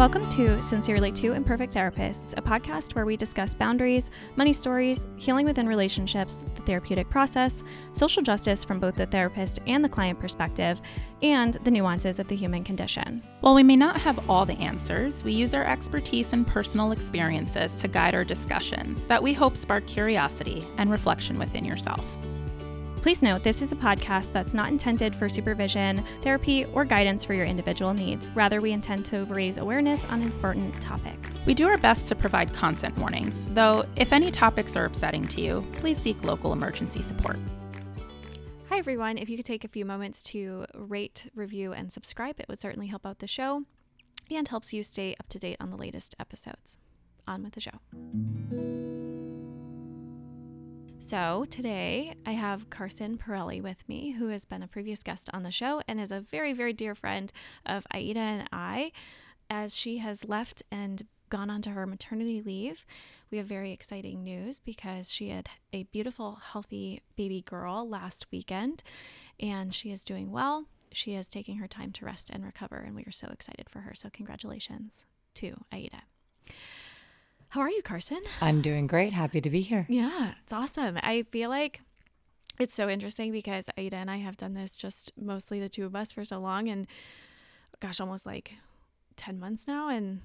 Welcome to Sincerely Two Imperfect Therapists, a podcast where we discuss boundaries, money stories, healing within relationships, the therapeutic process, social justice from both the therapist and the client perspective, and the nuances of the human condition. While we may not have all the answers, we use our expertise and personal experiences to guide our discussions that we hope spark curiosity and reflection within yourself. Please note this is a podcast that's not intended for supervision, therapy, or guidance for your individual needs. Rather, we intend to raise awareness on important topics. We do our best to provide content warnings, though, if any topics are upsetting to you, please seek local emergency support. Hi, everyone. If you could take a few moments to rate, review, and subscribe, it would certainly help out the show and helps you stay up to date on the latest episodes. On with the show. So, today I have Carsin Perrelli with me, who has been a previous guest on the show and is a very, very dear friend of Aida and I, as she has left and gone on to her maternity leave. We have very exciting news because she had a beautiful, healthy baby girl last weekend and she is doing well. She is taking her time to rest and recover, and we are so excited for her. So, congratulations to Aida. How are you, Carsin? I'm doing great. Happy to be here. Yeah, it's awesome. I feel like it's so interesting because Aida and I have done this just mostly the two of us for so long and gosh, almost like 10 months now and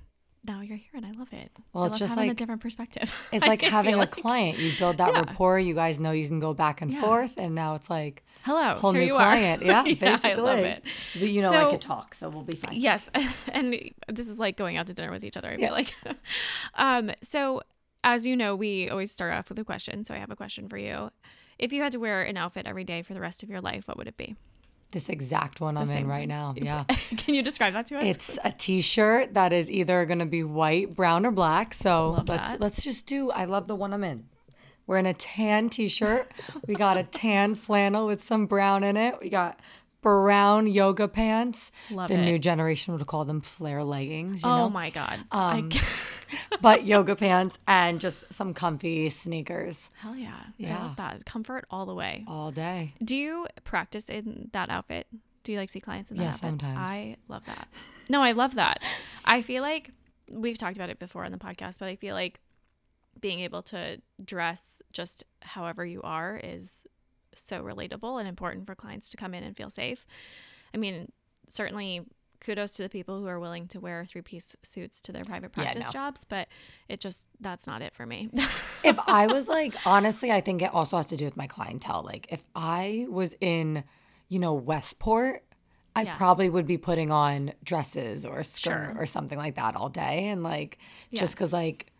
now you're here and I love it. Well, I it's just having like a different perspective. It's like having a like- client. You build that Yeah. rapport. You guys know you can go back and Yeah. forth, and now it's like Hello, whole new are. client. Yeah, Yeah, basically. I love it. But you know, I So- could talk, so we'll be fine. Yes, and this is like going out to dinner with each other. I feel Yes. like. um. So, as you know, we always start off with a question. So I have a question for you. If you had to wear an outfit every day for the rest of your life, what would it be? This exact one I'm in one. right now. Yeah. Can you describe that to us? It's a t-shirt that is either going to be white, brown, or black. So Love let's that. let's just do. I love the one I'm in. We're in a tan t-shirt. we got a tan flannel with some brown in it. We got brown yoga pants. Love the it. new generation would call them flare leggings. You oh know? my god! Um, I, but yoga pants and just some comfy sneakers hell yeah! I Yeah. love that comfort all the way. all day. Do you practice in that outfit? Do you like see clients in that Yeah, outfit? sometimes. I love that. No, I love that. I feel like we've talked about it before on the podcast, but I feel like being able to dress just however you are is so relatable and important for clients to come in and feel safe. I mean, certainly kudos to the people who are willing to wear three-piece suits to their private Yeah, practice no. jobs, but it just that's not it for me. if I was like, honestly, I think it also has to do with my clientele. Like, if I was in, you know, Westport, I Yeah. probably would be putting on dresses or a skirt Sure. or something like that all day. And like, just because, like,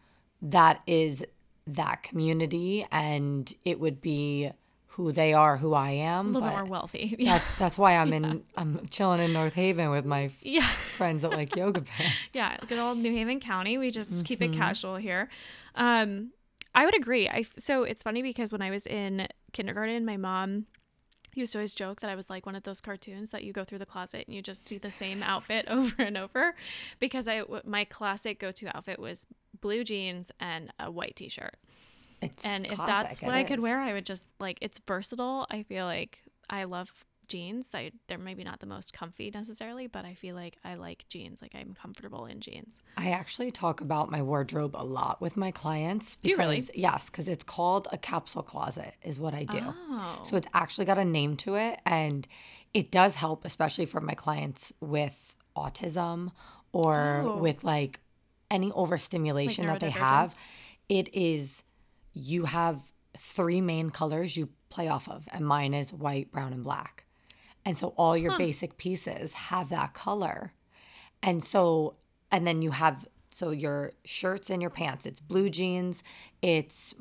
that is that community and it would be who they are, who I am. A little bit more wealthy. Yeah. That's, that's why I'm in, I'm chilling in North Haven with my Yeah. friends that like yoga pants. Yeah, good old New Haven County. We just keep Mm-hmm. it casual here. Um, I would agree. I so it's funny because when I was in kindergarten, my mom used to always joke that I was like one of those cartoons that you go through the closet and you just see the same outfit over and over, because I my classic go to outfit was blue jeans and a white t shirt. It's And if classic, that's what I could wear, I would just like it's versatile. I feel like I love jeans. They they're maybe not the most comfy necessarily, but I feel like I like jeans. Like I'm comfortable in jeans. I actually talk about my wardrobe a lot with my clients. Do you really? because- Yes, because it's called a capsule closet, is what I do. Oh. So it's actually got a name to it, and it does help, especially for my clients with autism or Oh. with like any overstimulation that they have. It is you have three main colors you play off of, and mine is white, brown, and black. And so all your basic pieces have that color. And so, and then you have, so your shirts and your pants, it's blue jeans, it's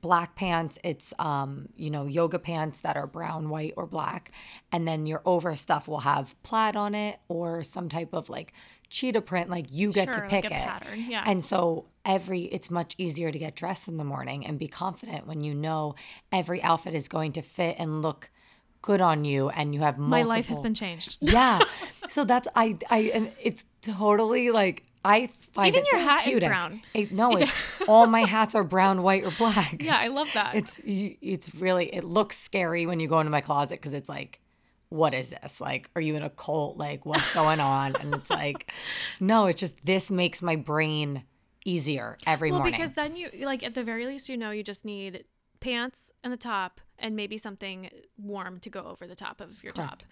black pants, it's, um, you know, yoga pants that are brown, white, or black. And then your over stuff will have plaid on it or some type of like cheetah print. Like you get Sure, to like pick a it. pattern, yeah. And so every, it's much easier to get dressed in the morning and be confident when you know every outfit is going to fit and look good on you and you have multiple. My life has been changed. Yeah. so that's I I and it's totally like I find Even your hat is brown. It- no, it's all my hats are brown, white, or black. Yeah, I love that. It's it's really it looks scary when you go into my closet because it's like what is this? Like, are you in a cult? Like, what's going on? and it's like, no, it's just this makes my brain easier every well, morning. because then you like at the very least you know you just need pants and a top and maybe something warm to go over the top of your top.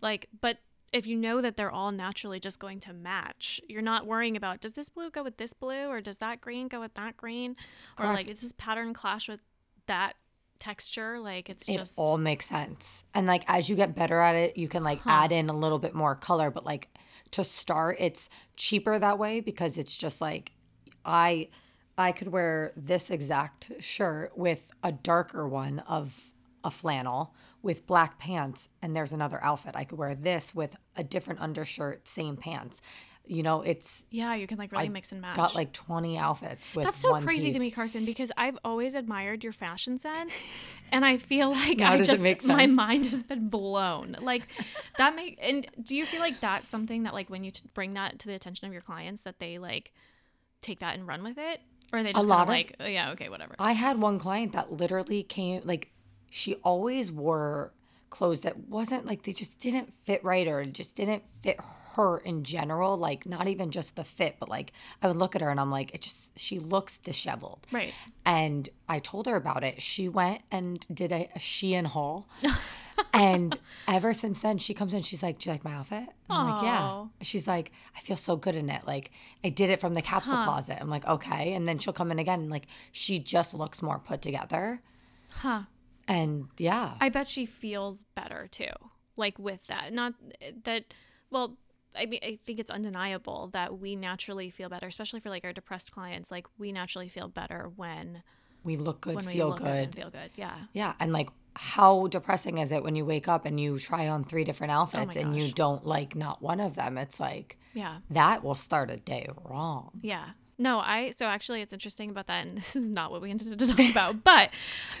Like, but if you know that they're all naturally just going to match, you're not worrying about does this blue go with this blue or does that green go with that green or Correct. like is this pattern clash with that texture? Like it's it just all makes sense. And like as you get better at it, you can like add in a little bit more color. But like to start, it's cheaper that way because it's just like I I could wear this exact shirt with a darker one of a flannel with black pants and there's another outfit. I could wear this with a different undershirt, same pants. You know, it's yeah, you can like really mix and match. got like 20 outfits with That's so crazy to me, Carsin, because I've always admired your fashion sense, and I feel like I just my mind has been blown. Like that make and do you feel like that's something that like when you t- bring that to the attention of your clients that they like take that and run with it, or they just lot kind of of- like oh, yeah okay whatever. I had one client that literally came like she always wore clothes that wasn't like they just didn't fit right or just didn't fit her in general like not even just the fit but like I would look at her and I'm like it just she looks disheveled. Right. And I told her about it. She went and did a, a Shein haul and ever since then she comes in she's like do you like my outfit? I'm like yeah. She's like I feel so good in it. Like I did it from the capsule closet. I'm like okay. And then she'll come in again and like she just looks more put together. Huh. And yeah. I bet she feels better too like with that. Not that well I mean, I think it's undeniable that we naturally feel better, especially for like our depressed clients. Like we naturally feel better when we look good when we feel look good good. feel good. Yeah. yeah. And like how depressing is it when you wake up and you try on three different outfits and you don't like not one of them it's like Yeah. that will start a day wrong Yeah. No, I so actually it's interesting about that, and this is not what we intended to talk about. But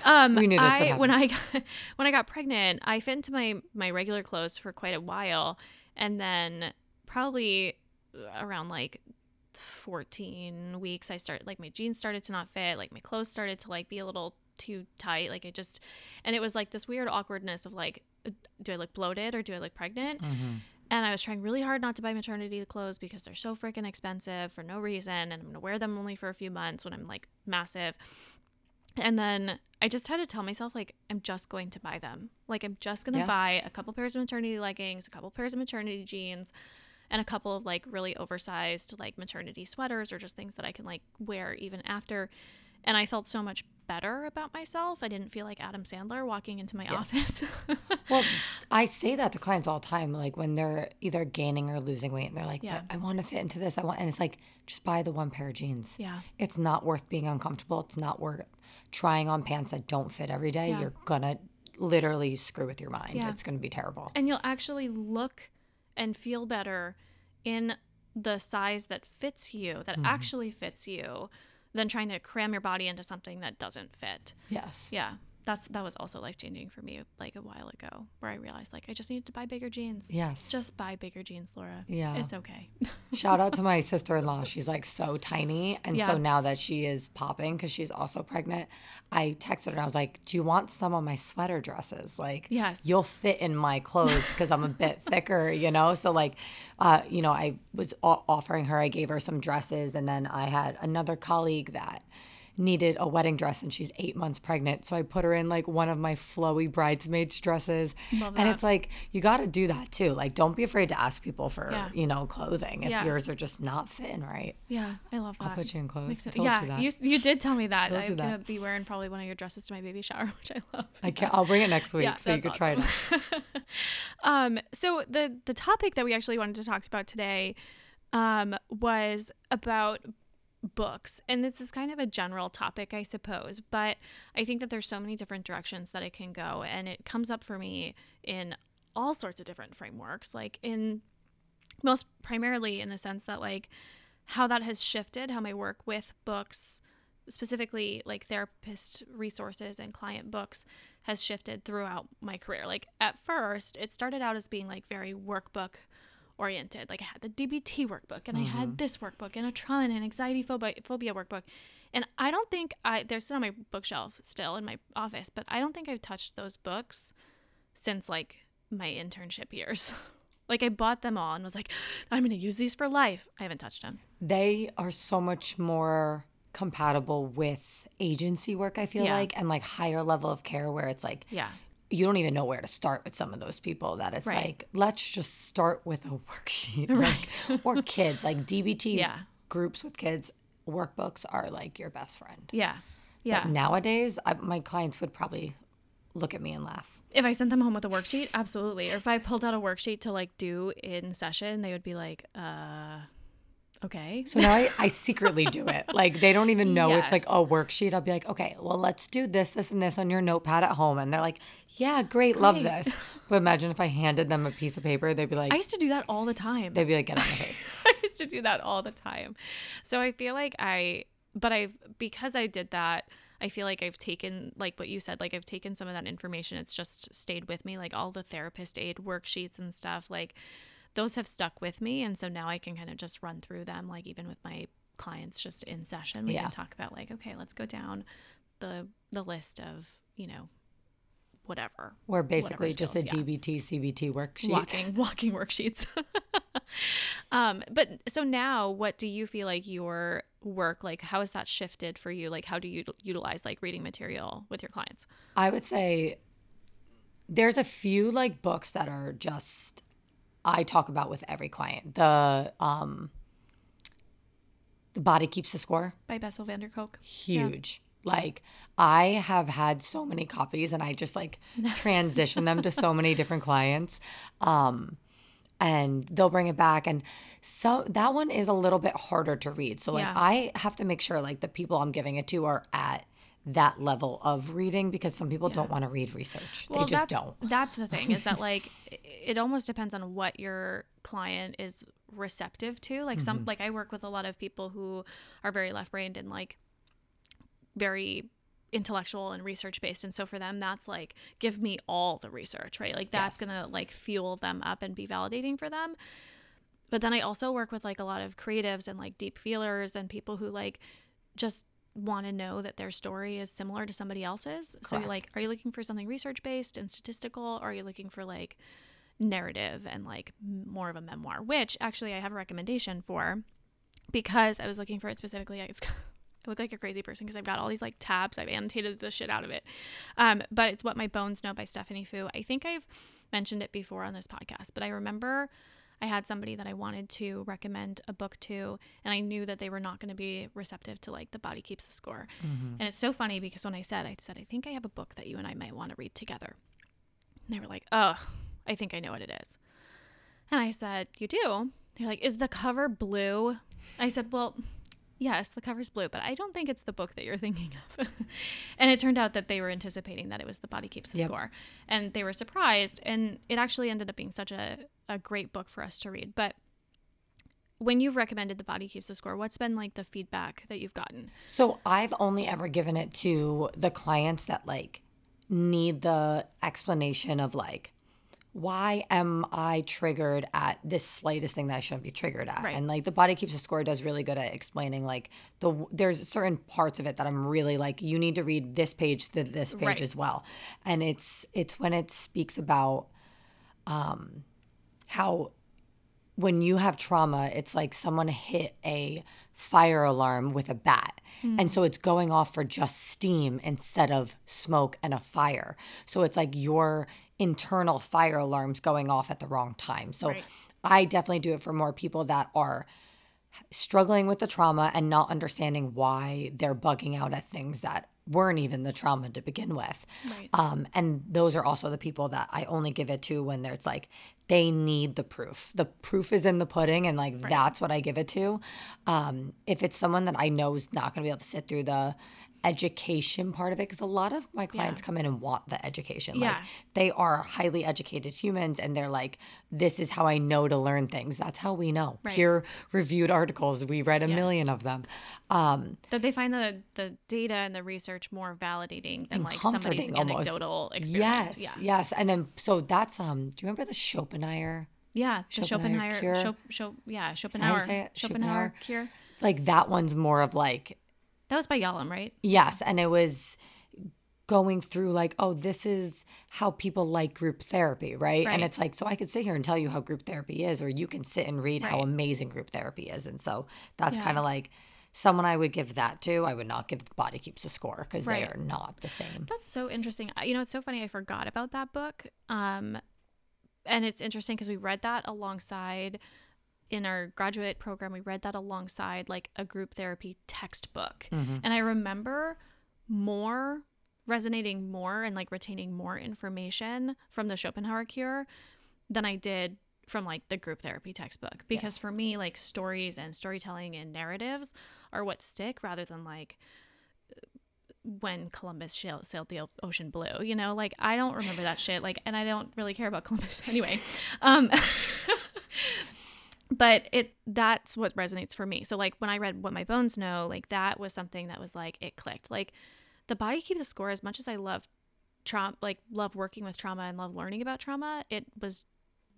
um, We knew this I when I got, when I got pregnant, I fit into my my regular clothes for quite a while, and then probably around like 14 weeks, I started like my jeans started to not fit, like my clothes started to like be a little too tight, like I just, and it was like this weird awkwardness of like, uh, do I look bloated or do I look pregnant? And I was trying really hard not to buy maternity clothes because they're so freaking expensive for no reason. And I'm going to wear them only for a few months when I'm like massive. And then I just had to tell myself, like, I'm just going to buy them. Like, I'm just going to Yeah. buy a couple pairs of maternity leggings, a couple pairs of maternity jeans, and a couple of like really oversized, like maternity sweaters or just things that I can like wear even after. And I felt so much better about myself. I didn't feel like Adam Sandler walking into my office. well i say that to clients all the time like when they're either gaining or losing weight and they're like Yeah. i, I want to fit into this i want and it's like just buy the one pair of jeans yeah. it's not worth being uncomfortable it's not worth trying on pants that don't fit every day Yeah. you're gonna literally screw with your mind Yeah. it's gonna be terrible and you'll actually look and feel better in the size that fits you that mm-hmm. actually fits you than trying to cram your body into something that doesn't fit. Yes. Yeah that's that was also life changing for me like a while ago where i realized like i just needed to buy bigger jeans yes just buy bigger jeans laura Yeah. it's okay Shout out to my sister in law. She's like so tiny. And so now that she is popping because she's also pregnant, I texted her and I was like, Do you want some of my sweater dresses? Like, Yes. you'll fit in my clothes because I'm a bit thicker, you know? So, like, uh, you know, I was offering her, I gave her some dresses. And then I had another colleague that needed a wedding dress and she's eight months pregnant. So I put her in like one of my flowy bridesmaids dresses. And it's like, you got to do that too. Like, don't be afraid to ask people for, Yeah. you know, clothing if Yeah. yours are just not fitting right. yeah i love that I'll put you in clothes. Told yeah you that. you, you did tell me that i'm gonna be wearing probably one of your dresses to my baby shower which i love I can't. I'll bring it next week Yeah, so you can try it. out. um, so the the topic that we actually wanted to talk about today um, was about books, and this is kind of a general topic, I suppose. But I think that there's so many different directions that it can go, and it comes up for me in all sorts of different frameworks, like in most primarily in the sense that like how that has shifted how my work with books specifically like therapist resources and client books has shifted throughout my career like at first it started out as being like very workbook oriented like i had the dbt workbook and i had mm-hmm. this workbook and a trauma and anxiety phobia, phobia workbook and i don't think i they're still on my bookshelf still in my office but i don't think i've touched those books since like my internship years. like I bought them all and was like, I'm going to use these for life. I haven't touched them. They are so much more compatible with agency work, I feel Yeah. like, and like higher level of care where it's like Yeah. You don't even know where to start with some of those people that it's Right. like let's just start with a worksheet like, or kids like dbt Yeah. groups with kids workbooks are like your best friend Yeah. Yeah. But nowadays I, my clients would probably look at me and laugh if I sent them home with a worksheet, absolutely. Or if I pulled out a worksheet to like do in session, they would be like, uh, okay. so now I, I secretly do it like they don't even know it's like a worksheet i'll be like okay well let's do this this and this on your notepad at home and they're like yeah great love this but imagine if i handed them a piece of paper they'd be like I used to do that all the time. they'd be like get on my face I used to do that all the time. So I feel like I, but I've, because I did that, I feel like I've taken, like what you said, like I've taken some of that information. It's just stayed with me, like all the therapist aid worksheets and stuff, like those have stuck with me. And so now I can kind of just run through them, like even with my clients just in session, we Yeah. can talk about like, okay, let's go down the, the list of, you know, whatever. we're basically just a yeah. dbt cbt worksheet walking walking worksheets um but so now what do you feel like your work like how has that shifted for you like how do you utilize like reading material with your clients I would say there's a few like books that are just I talk about with every client. The um The Body Keeps the Score, by bessel van der kolk huge. Like I have had so many copies and I just like transition them to so many different clients. Um and they'll bring it back and so that one is a little bit harder to read. So like Yeah. I have to make sure like the people I'm giving it to are at that level of reading because some people don't want to read research. they just that's, don't. That's the thing is that like it almost depends on what your client is receptive to. Like Mm-hmm. some like I work with a lot of people who are very left brained and like very intellectual and research based and so for them that's like give me all the research right like that's Yes. gonna like fuel them up and be validating for them but then i also work with like a lot of creatives and like deep feelers and people who like just want to know that their story is similar to somebody else's so you're like are you looking for something research based and statistical or are you looking for like narrative and like more of a memoir which actually i have a recommendation for because i was looking for it specifically it's I look like a crazy person because I've got all these like tabs. I've annotated the shit out of it. Um, but it's What My Bones Know by Stephanie Foo. I think I've mentioned it before on this podcast, but I remember I had somebody that I wanted to recommend a book to, and I knew that they were not going to be receptive to like The Body Keeps the Score. Mm-hmm. And it's so funny because when I said, I said, I think I have a book that you and I might want to read together. And they were like, oh, I think I know what it is. And I said, You do? They're like, Is the cover blue? I said, Well, yes, the cover's blue, but I don't think it's the book that you're thinking of. and it turned out that they were anticipating that it was The Body Keeps the Yep. Score. And they were surprised. And it actually ended up being such a, a great book for us to read. But when you've recommended The Body Keeps the Score, what's been like the feedback that you've gotten? So I've only ever given it to the clients that like need the explanation of like why am I triggered at this slightest thing that I shouldn't be triggered at? Right. And like the body keeps a score does really good at explaining like the there's certain parts of it that I'm really like you need to read this page to this page Right. as well. And it's it's when it speaks about um how when you have trauma, it's like someone hit a fire alarm with a bat. And so it's going off for just steam instead of smoke and a fire. So it's like your internal fire alarms going off at the wrong time. So Right. I definitely do it for more people that are struggling with the trauma and not understanding why they're bugging out at things that weren't even the trauma to begin with. Right. Um, and those are also the people that I only give it to when there's like they need the proof. The proof is in the pudding, and like that's what I give it to. Um, if it's someone that I know is not going to be able to sit through the education part of it, because a lot of my clients come in and want the education. Like Yeah. they are highly educated humans, and they're like, "This is how I know to learn things." That's how we know. Right. Peer reviewed articles. We read a Yes. million of them. Um, that they find the the data and the research more validating than like somebody's almost. anecdotal experience. yes, Yeah. yes, and then so that's um. Do you remember the Schopenhauer? Yeah. The Schopenhauer Schopenhauer. cure. Schop, Schop, yeah. Schopenhauer. say it? Schopenhauer Schopenhauer? cure. Like that one's more of like That was by Yalom, right? yes, and it was going through like, oh, this is how people like group therapy, right? Right. And it's like, so I could sit here and tell you how group therapy is, or you can sit and read how amazing group therapy is. And so that's Yeah. kind of like someone I would give that to. I would not give Body Keeps the Score because they are not the same. That's so interesting. You know, it's so funny. I forgot about that book. Um, and it's interesting because we read that alongside in our graduate program. We read that alongside like a group therapy textbook, Mhm. and I remember more resonating more and like retaining more information from the Schopenhauer cure than I did from like the group therapy textbook because for me like stories and storytelling and narratives are what stick rather than like when Columbus sailed, sailed the ocean blue. You know, like I don't remember that shit. Like, and I don't really care about Columbus anyway. Um, but it that's what resonates for me. So like when I read What My Bones Know, like that was something that was like it clicked. Like the body keep the score. As much as I love trauma, like love working with trauma and love learning about trauma, it was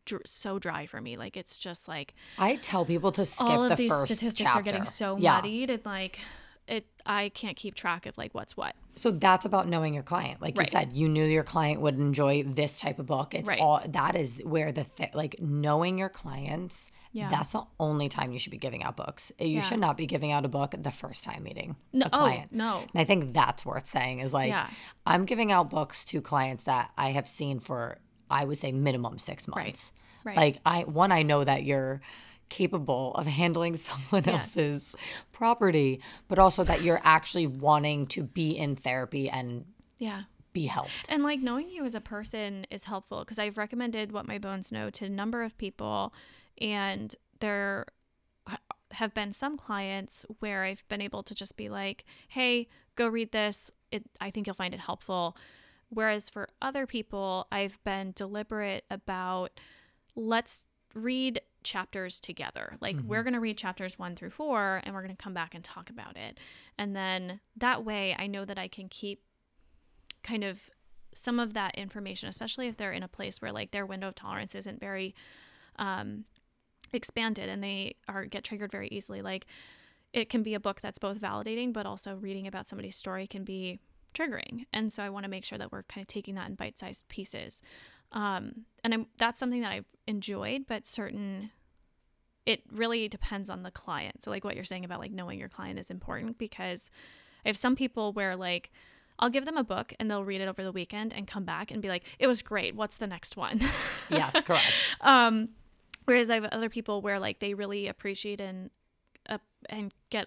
dr- so dry for me. Like it's just like I tell people to skip all of the these first statistics are getting so Yeah. muddied and like it. I can't keep track of like what's what. So that's about knowing your client. Like Right. you said, you knew your client would enjoy this type of book. It's Right. all that is where the th- like knowing your clients. Yeah. That's the only time you should be giving out books. You Yeah. should not be giving out a book the first time meeting No, a oh client. no, And I think that's worth saying is like Yeah. I'm giving out books to clients that I have seen for I would say minimum six months. right. Like I one I know that you're capable of handling someone Yes. else's property, but also that you're actually wanting to be in therapy and yeah. be helped. And like knowing you as a person is helpful because I've recommended What My Bones Know to a number of people, and there have been some clients where I've been able to just be like, "Hey, go read this. It, I think you'll find it helpful." Whereas for other people, I've been deliberate about let's read chapters together. Like we're going to read chapters 1 through 4 and we're going to come back and talk about it. And then that way I know that I can keep kind of some of that information, especially if they're in a place where like their window of tolerance isn't very um, expanded and they are get triggered very easily. Like it can be a book that's both validating, but also reading about somebody's story can be triggering. And so I want to make sure that we're kind of taking that in bite-sized pieces. Um, and I'm, that's something that I've enjoyed, but certain it really depends on the client. So like what you're saying about like knowing your client is important because I have some people where like I'll give them a book and they'll read it over the weekend and come back and be like, "It was great. What's the next one?" Yes, correct. um, whereas I have other people where like they really appreciate and uh, and get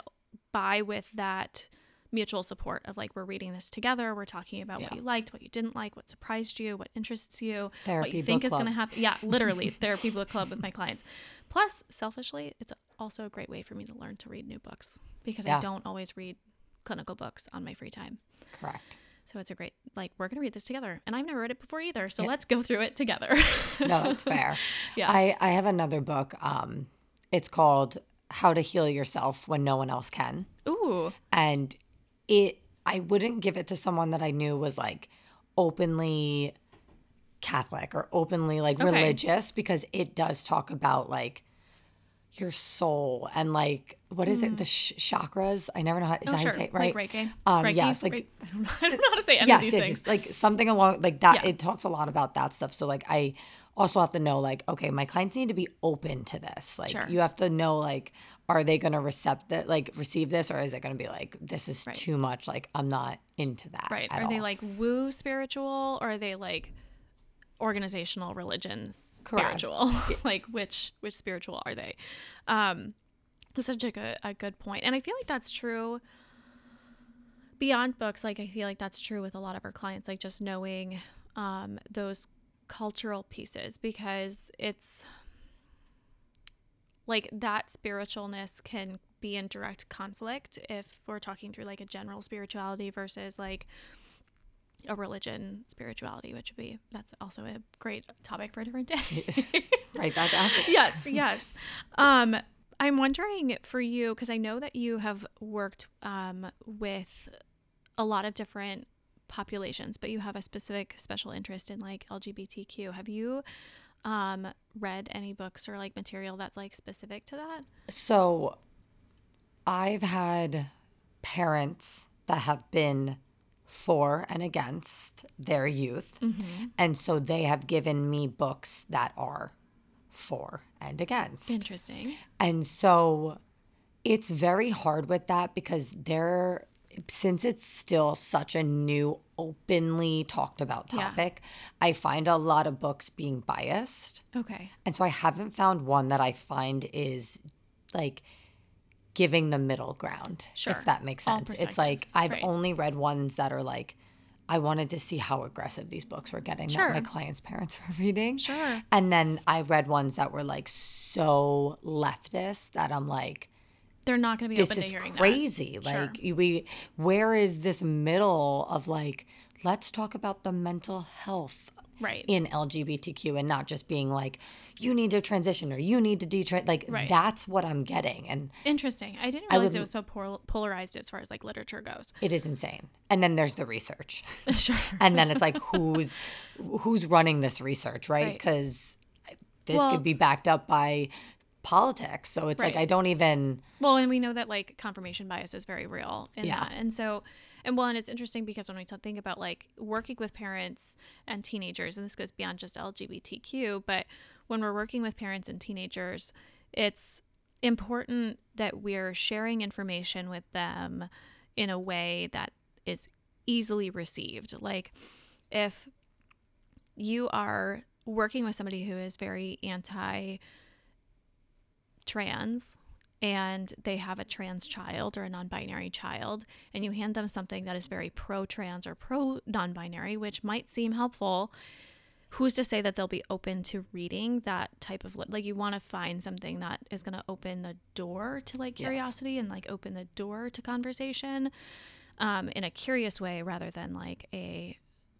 by with that mutual support of like we're reading this together. We're talking about what you liked, what you didn't like, what surprised you, what interests you, what you think is going to happen. Yeah, literally therapy book club with my clients. Plus, selfishly, it's also a great way for me to learn to read new books because I don't always read clinical books on my free time. Correct. So it's a great like we're gonna read this together, and I've never read it before either. So Yeah. let's go through it together. No, it's fair. Yeah. I, I have another book. Um, it's called How to Heal Yourself When No One Else Can. Ooh, and it i wouldn't give it to someone that i knew was like openly catholic or openly like Okay. religious because it does talk about like your soul and like what is it the sh- chakras i never know how, is oh that how you say it right like Reiki. Um, Reiki, yes, like- Reiki- I don't know. I don't know how to say any yes, of these yes, things. yes, like something along like that. Yeah. It talks a lot about that stuff. So like I also have to know like okay, my clients need to be open to this. Like Sure. you have to know like are they going to receive that like receive this or is it going to be like this is Right. too much like I'm not into that. Right? Are they like woo spiritual, or are they like organizational religions spiritual? like which which spiritual are they? Um, that's such a good a good point, and I feel like that's true. Beyond books, like I feel like that's true with a lot of our clients, like just knowing um, those cultural pieces because it's like that spiritualness can be in direct conflict if we're talking through like a general spirituality versus like a religion spirituality which would be that's also a great topic for a different day. Write that down. yes yes. Um i'm wondering for you because i know that you have worked um with a lot of different populations but you have a specific special interest in like lgbtq have you um read any books or like material that's like specific to that? So I've had parents that have been for and against their youth. Mm-hmm. And so they have given me books that are for and against. Interesting. And so it's very hard with that because there, since it's still such a new, openly talked about Yeah. topic, I find a lot of books being biased. Okay. And so I haven't found one that I find is like giving the middle ground, Sure. if that makes sense. It's like I've right. only read ones that are like, I wanted to see how aggressive these books were getting Sure. that my clients' parents were reading. Sure. And then I read ones that were like so leftist that I'm like, They're not going to be this open to is hearing crazy. Sure. Like we, where is this middle of like, let's talk about the mental health that. Right. in LGBTQ and not just being like, you need to transition or you need to detrans. Like Right. that's what I'm getting, and Interesting. I didn't I realize would- it was so pol- polarized as far as like literature goes. it is insane. And then there's the research, sure. and then it's like who's who's running this research, right? Right. Because this Well- could be backed up by politics. So it's like I don't even. Well, and we know that like confirmation bias is very real in Yeah. that. And so, and well, and it's interesting because when we think about like working with parents and teenagers, and this goes beyond just LGBTQ, but when we're working with parents and teenagers, it's important that we're sharing information with them in a way that is easily received. Like if you are working with somebody who is very anti trans and they have a trans child or a non binary child, and you hand them something that is very pro trans or pro non binary, which might seem helpful, who's to say that they'll be open to reading that type of like you want to find something that is going to open the door to like Yes. curiosity and like open the door to conversation um, in a curious way rather than like a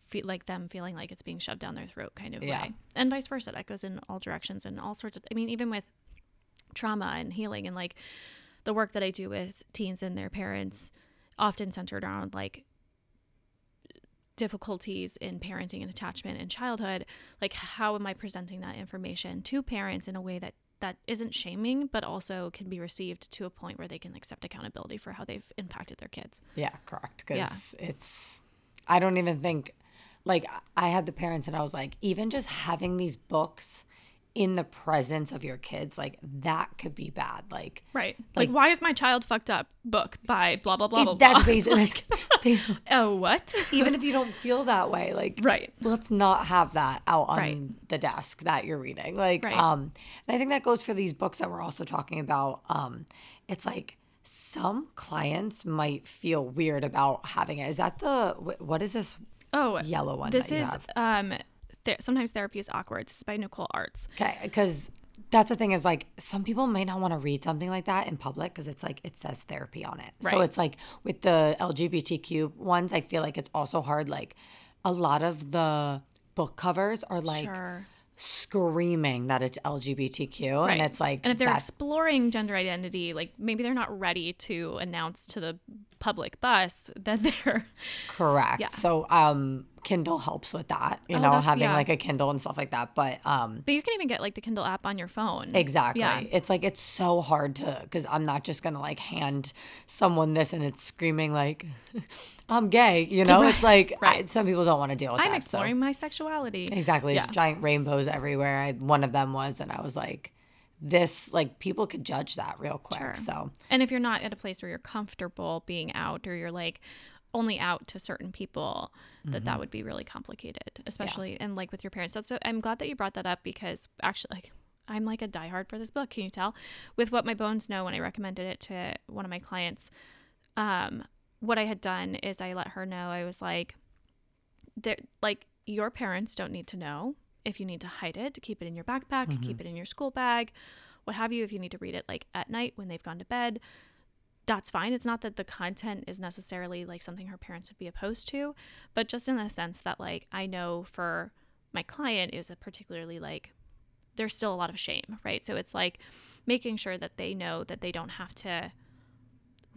feel like them feeling like it's being shoved down their throat kind of Yeah. way and vice versa that goes in all directions and all sorts of i mean even with trauma and healing and like the work that i do with teens and their parents often centered around like difficulties in parenting and attachment and childhood like how am i presenting that information to parents in a way that that isn't shaming but also can be received to a point where they can accept accountability for how they've impacted their kids Yeah, correct. Because Yeah. it's, I don't even think, like, I had the parents and I was like, even just having these books in the presence of your kids, like, that could be bad. Like, right Like- like, why is my child fucked up book by blah blah blah blah that's blah basically, like, oh what even if you don't feel that way, like, right let's not have that out on Right. the desk that you're reading. Like, Right. um, and I think that goes for these books that we're also talking about. Um, it's like some clients might feel weird about having it. Is that the what is this oh yellow one this is have? um th- sometimes therapy is awkward this is by nicole arzt Okay, because that's the thing is like some people might not want to read something like that in public because it's like it says therapy on it. So it's like with the LGBTQ ones, I feel like it's also hard. Like a lot of the book covers are like sure screaming that it's LGBTQ, and it's like and if they're exploring gender identity like maybe they're not ready to announce to the public bus that they're correct. Yeah. So um, Kindle helps with that. You Oh, know, having yeah. like a Kindle and stuff like that. But um, but you can even get like the kindle app on your phone Exactly. yeah It's like it's so hard to because I'm not just gonna like hand someone this and it's screaming like I'm gay. You know, it's like I- right. some people don't want to deal with that. i'm that. exploring my sexuality Exactly. Yeah. Giant rainbows everywhere. I, one of them was, and I was like, this like people could judge that real quick. Sure. So And if you're not at a place where you're comfortable being out or you're like only out to certain people, that Mm-hmm. that would be really complicated, especially and like with your parents. That's so I'm glad that you brought that up because actually like I'm like a diehard for this book, can you tell? With what my bones know when I recommended it to one of my clients, um what I had done is I let her know I was like there like your parents don't need to know if you need to hide it, keep it in your backpack, keep it in your school bag, what have you if you need to read it like at night when they've gone to bed that's fine. It's not that the content is necessarily like something her parents would be opposed to, but just in the sense that like I know for my client is a particularly like there's still a lot of shame, right? So it's like making sure that they know that they don't have to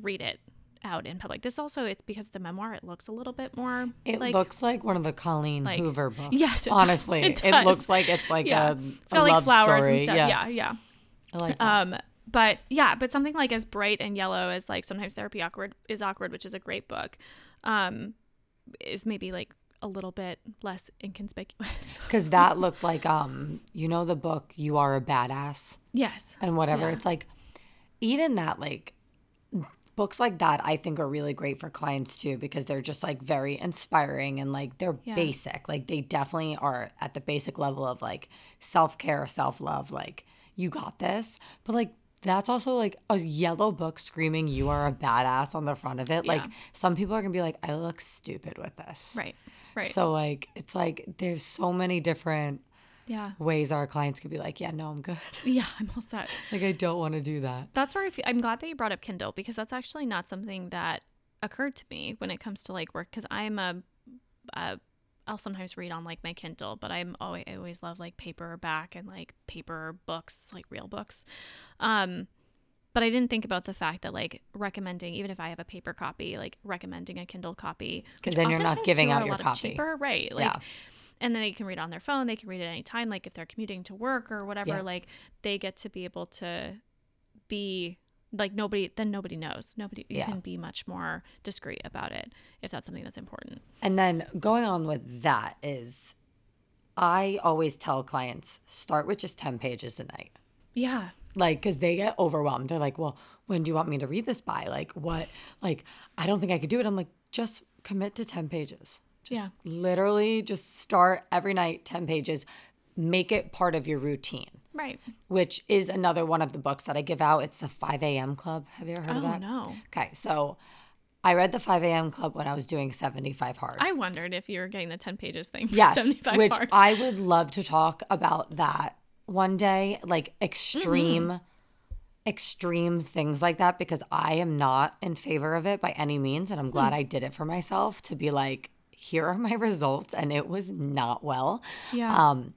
read it out in public. This also it's because it's a memoir, it looks a little bit more it like looks like one of the Colleen like- Hoover books. Yes, it honestly, It it, does. looks like it's like yeah. a, it's got like love flowers story. and stuff. Yeah, yeah, yeah. I like that. Um, but yeah, but something like as bright and yellow as like sometimes therapy awkward is awkward, which is a great book. Um, is maybe like a little bit less inconspicuous. Because that looked like, um, you know, the book "You Are a Badass" yes. and whatever. Yeah. It's like, even that, like, books like that, I think are really great for clients too because they're just like very inspiring and like they're Yeah. basic. Like they definitely are at the basic level of like self care, self love. Like you got this, but like. That's also like a yellow book screaming you are a badass on the front of it. Like some people are gonna be like, I look stupid with this. Right. Right. So like it's like there's so many different yeah. ways our clients could be like, yeah, no, I'm good. Yeah. I'm all set. like I don't want to do that. That's where I feel, I'm glad that you brought up Kindle because that's actually not something that occurred to me when it comes to like work because I'm a, a I'll sometimes read on like my Kindle, but I'm always I always love like paperback and like paper books, like real books. Um but I didn't think about the fact that like recommending even if I have a paper copy, like recommending a Kindle copy, because then you're not giving out your copy. cheaper, right? Like Yeah. and then they can read on their phone, they can read at any time. like if they're commuting to work or whatever, Yeah. like they get to be able to be like nobody then nobody knows nobody you Yeah. can be much more discreet about it if that's something that's important And then going on with that is I always tell clients start with just 10 pages a night. yeah Like, cause they get overwhelmed. They're like, well, when do you want me to read this by? Like, what? Like, I don't think I could do it. I'm like, just commit to 10 pages. Just Yeah. literally just start every night 10 pages. Make it part of your routine, right which is another one of the books that I give out. It's the 5 a.m. Club. Have you ever heard oh of that? no Okay. So I read the 5 a.m. Club when I was doing 75 hard. i wondered if you were getting the 10 pages thing for Yes, 75 which hard. I would love to talk about that one day, like extreme, Mm-hmm. extreme things like that, because I am not in favor of it by any means, and I'm glad Hmm. I did it for myself to be like, here are my results, and it was not well. yeah Um,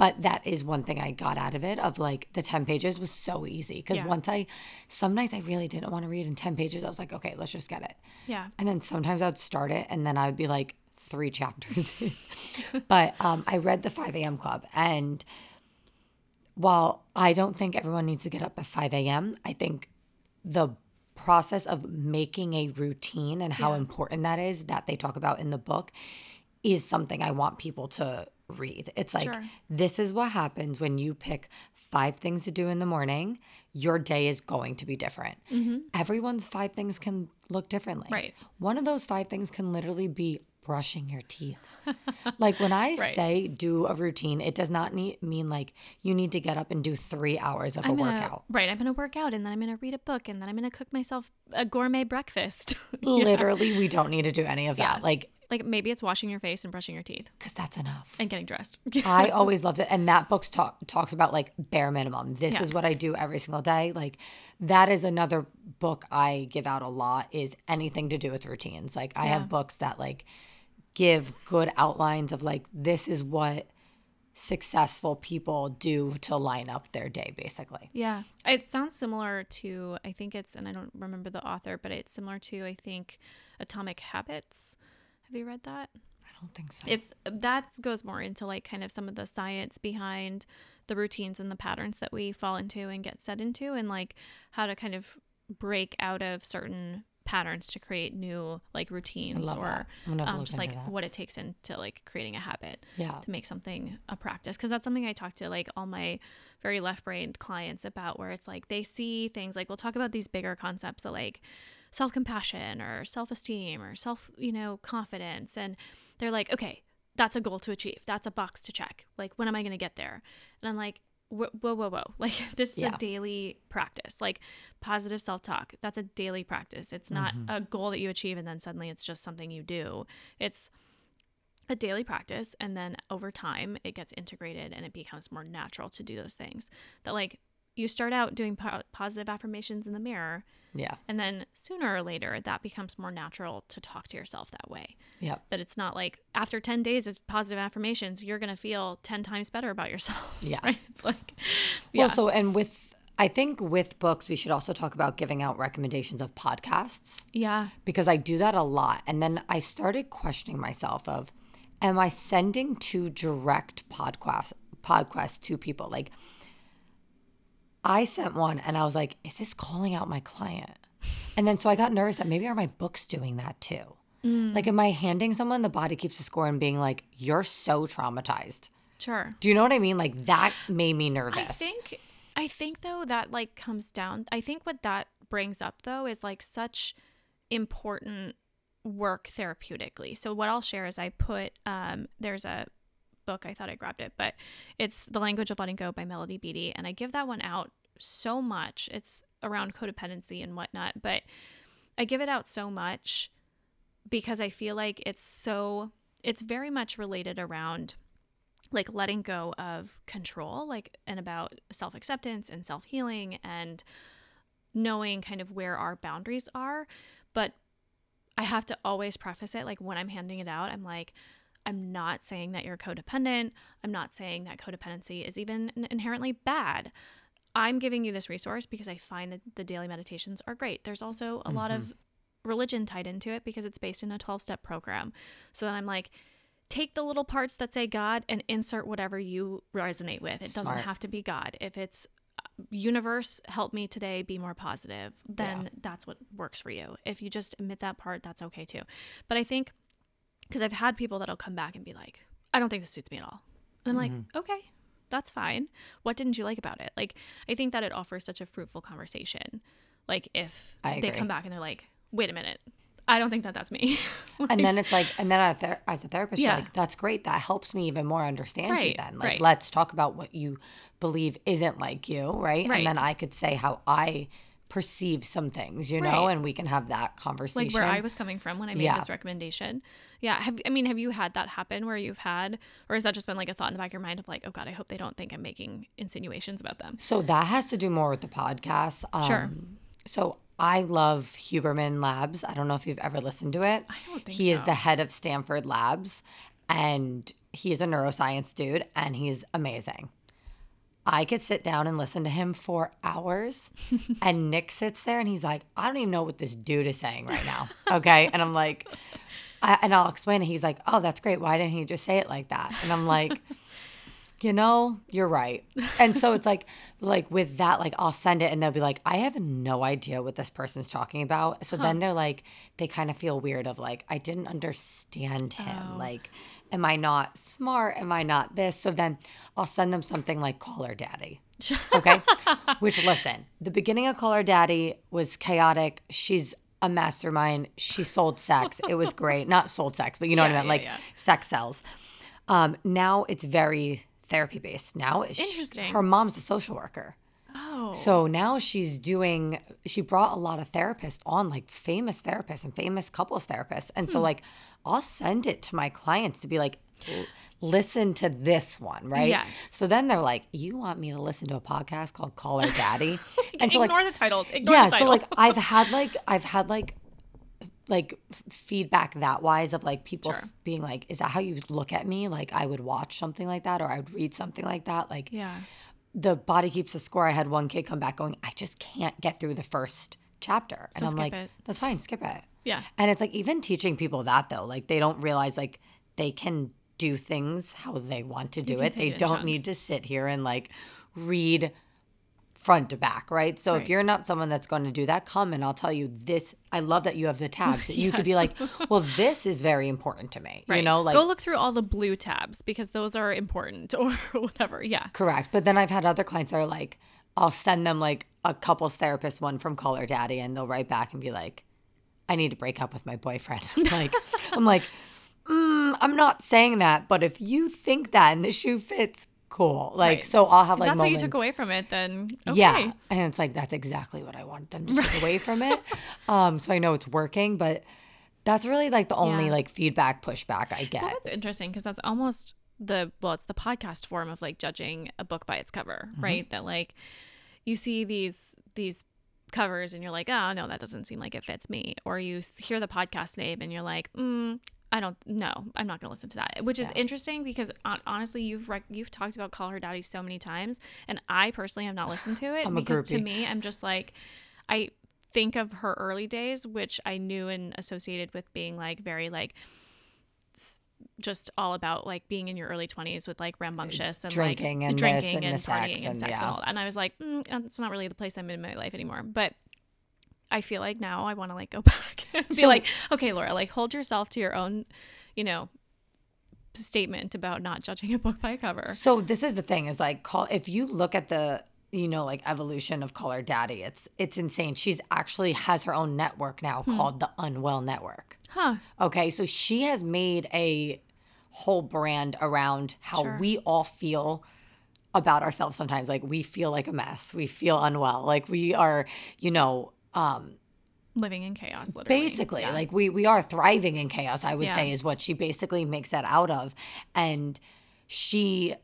but that is one thing I got out of it. Of like the ten pages was so easy because Yeah. once I, some nights I really didn't want to read in ten pages. I was like, okay, let's just get it. yeah And then sometimes I'd start it and then I would be like three chapters but um, I read the 5 a.m. club. And while I don't think everyone needs to get up at 5 a.m., I think the process of making a routine and how Yeah. important that is that they talk about in the book is something I want people to read. It's like, Sure. this is what happens when you pick five things to do in the morning. Your day is going to be different. Everyone's five things can look differently. Mm-hmm. Right. One of those five things can literally be brushing your teeth. like when I Right. say do a routine, it does not need, mean like you need to get up and do three hours of a I'm gonna, workout. right i'm gonna work out and then i'm gonna read a book and then i'm gonna cook myself a gourmet breakfast Literally, we don't need to do any of that. Yeah. Like, like maybe it's washing your face and brushing your teeth because that's enough. and getting dressed I always loved it. And that book talk, talks about like bare minimum. This Yeah. is what I do every single day. Like that is another book I give out a lot is anything to do with routines. Like I Yeah. have books that like give good outlines of like this is what successful people do to line up their day basically. Yeah. It sounds similar to, I think it's, and I don't remember the author, but it's similar to, I think, Atomic Habits. Have you read that? I don't think so. It's, that goes more into like kind of some of the science behind the routines and the patterns that we fall into and get set into and like how to kind of break out of certain patterns to create new like routines or that. I'm gonna um, just like that. what it takes into like creating a habit yeah. to make something a practice because that's something I talk to like all my very left-brained clients about where it's like they see things like we'll talk about these bigger concepts of like self-compassion or self-esteem or self you know confidence. And they're like okay that's a goal to achieve. That's a box to check. Like when am I going to get there? And I'm like whoa whoa whoa, whoa. like this is Yeah. a daily practice. Like positive self-talk that's a daily practice. It's not mm-hmm. a goal that you achieve and then suddenly it's just something you do. It's a daily practice and then over time it gets integrated and it becomes more natural to do those things that like you start out doing po- positive affirmations in the mirror Yeah. and then sooner or later that becomes more natural to talk to yourself that way Yeah. that it's not like after 10 days of positive affirmations you're going to feel 10 times better about yourself Yeah. right it's like yeah Well, so and with I think with books we should also talk about giving out recommendations of podcasts. yeah because I do that a lot. And then I started questioning myself of, am I sending too direct podcast podcasts to people? Like I sent one and I was like, is this calling out my client? And then so I got nervous that maybe are my books doing that too? Like, am I handing someone the body keeps a score and being like, you're so traumatized? Sure. Do you know what I mean? Like, that made me nervous. I think I think though that like comes down I think what that brings up though is like such important work therapeutically. So what I'll share is I put um there's a book I thought I grabbed it, but it's The Language of Letting Go by Melody Beattie and I give that one out so much. It's around codependency and whatnot, but I give it out so much because I feel like it's so it's very much related around like letting go of control like and about self-acceptance and self-healing and knowing kind of where our boundaries are but i have to always preface it like when i'm handing it out i'm like i'm not saying that you're codependent i'm not saying that codependency is even inherently bad i'm giving you this resource because i find that the daily meditations are great there's also a mm-hmm. lot of religion tied into it because it's based in a 12 step program so then i'm like take the little parts that say God and insert whatever you resonate with. It Smart. doesn't have to be God. If it's uh, universe, help me today be more positive, then yeah. that's what works for you. If you just omit that part, that's okay too. But I think because I've had people that'll come back and be like, I don't think this suits me at all. And I'm mm-hmm. like, okay, that's fine. What didn't you like about it? Like, I think that it offers such a fruitful conversation. Like, if they come back and they're like, wait a minute, I don't think that that's me. like, and then it's like, and then as a therapist, yeah. you're like, that's great. That helps me even more understand right, you then. Like, right. let's talk about what you believe isn't like you, right? right? And then I could say how I perceive some things, you know, and we can have that conversation. Like where I was coming from when I made yeah. this recommendation. Yeah. Have I mean, have you had that happen where you've had, or has that just been like a thought in the back of your mind of like, oh God, I hope they don't think I'm making insinuations about them? So that has to do more with the podcast. Um, sure. So I love Huberman Labs. I don't know if you've ever listened to it. I don't think he so. is the head of Stanford Labs and he is a neuroscience dude and he's amazing. I could sit down and listen to him for hours. and Nick sits there and he's like, I don't even know what this dude is saying right now. Okay. and I'm like, I, and I'll explain it. He's like, Oh, that's great. Why didn't he just say it like that? And I'm like, you know, you're right. And so it's like, like with that, like I'll send it and they'll be like, I have no idea what this person's talking about. So huh. then they're like, they kind of feel weird of like, I didn't understand him. Oh. Like, am I not smart? Am I not this? So then I'll send them something like Call Her Daddy. Okay. Which listen, the beginning of Call Her Daddy was chaotic. She's a mastermind. She sold sex. It was great. Not sold sex, but you know yeah, what I meant, yeah, like yeah. sex sells. Um, now it's very therapy based now. it's Interesting. her mom's a social worker. Oh. So now she's doing, she brought a lot of therapists on, like famous therapists and famous couples therapists. And hmm. so, like, I'll send it to my clients to be like, listen to this one, right? Yes. So then they're like, you want me to listen to a podcast called Call Her Daddy? and so, ignore like, the title. Ignore yeah. The title. So, like, I've had, like, I've had, like, like feedback that wise of like people sure. being like is that how you look at me like i would watch something like that or i would read something like that like yeah the body keeps a score i had one kid come back going i just can't get through the first chapter so and i'm like it. that's fine skip it yeah and it's like even teaching people that though like they don't realize like they can do things how they want to do it they don't need to sit here and like read front to back, right? So right. if you're not someone that's going to do that, come and I'll tell you this. I love that you have the tabs. That yes. You could be like, well, this is very important to me. Right. You know, like go look through all the blue tabs because those are important or whatever. Yeah. Correct. But then I've had other clients that are like, I'll send them like a couples therapist one from Call Her Daddy and they'll write back and be like, I need to break up with my boyfriend. I'm like, I'm like, mm, I'm not saying that, but if you think that and the shoe fits, cool. Like, right. so I'll have like if that's moments. what you took away from it, then okay. yeah, and it's like that's exactly what I want them to take away from it. Um, so I know it's working, but that's really like the only yeah. like feedback pushback I get. Well, that's interesting because that's almost the well, it's the podcast form of like judging a book by its cover, mm-hmm. right? That like you see these these covers and you're like, oh no, that doesn't seem like it fits me, or you hear the podcast name and you're like, mm, I don't know. I'm not gonna listen to that, which is yeah. interesting because honestly, you've rec- you've talked about Call Her Daddy so many times, and I personally have not listened to it I'm because to me, I'm just like, I think of her early days, which I knew and associated with being like very like just all about like being in your early 20s with like rambunctious and drinking like and drinking and, and, partying and, and sex yeah. and all that. And I was like, mm, it's not really the place I'm in my life anymore. But I feel like now I want to like go back and be So- like, okay, Laura, like hold yourself to your own, you know, statement about not judging a book by a cover. So this is the thing is like call if you look at the you know like evolution of Call Her Daddy, it's it's insane. She's actually has her own network now Hmm. called the Unwell Network. Huh. Okay, so she has made a whole brand around how Sure. we all feel about ourselves sometimes like we feel like a mess. We feel unwell. Like we are, you know, um Living in chaos, literally. basically Yeah. like we we are thriving in chaos i would Yeah. say is what she basically makes that out of and she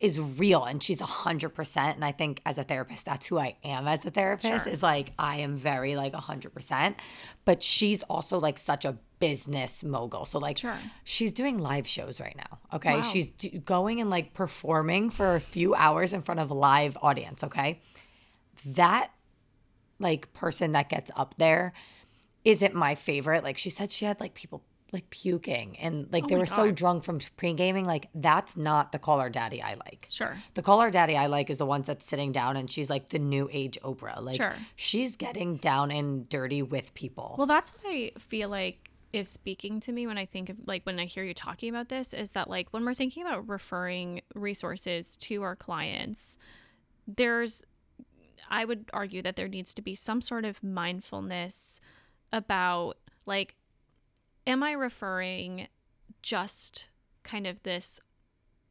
is real and she's a hundred percent and i think as a therapist that's who i am as a therapist Sure. is like i am very like a hundred percent but she's also like such a business mogul so like Sure. she's doing live shows right now okay Wow. she's do- going and like performing for a few hours in front of a live audience okay that like person that gets up there isn't my favorite. Like she said she had like people like puking and like oh they Oh my were so drunk from pre-gaming. Like that's not the Call Her Daddy I like. Sure. The Call Her Daddy I like is the ones that's sitting down and she's like the new age Oprah. Like Sure. she's getting down and dirty with people. Well, that's what I feel like is speaking to me when I think of like when I hear you talking about this is that like when we're thinking about referring resources to our clients, there's I would argue that there needs to be some sort of mindfulness about like am I referring just kind of this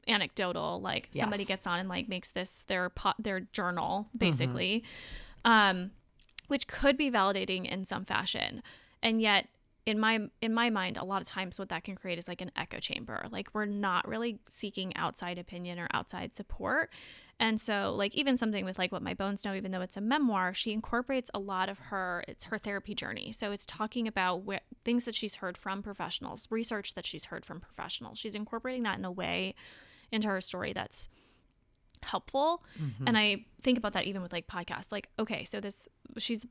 anecdotal like somebody gets on and like makes this their pot their journal basically um which could be validating in some fashion. And yet in my in my mind a lot of times what that can create is like an echo chamber. Like we're not really seeking outside opinion or outside support. And so like even something with like what my bones know even though it's a memoir she incorporates a lot of her it's her therapy journey. So it's talking about where, things that she's heard from professionals research that she's heard from professionals. She's incorporating that in a way into her story that's helpful. Mm-hmm. And i think about that even with like podcasts. Like okay so this she's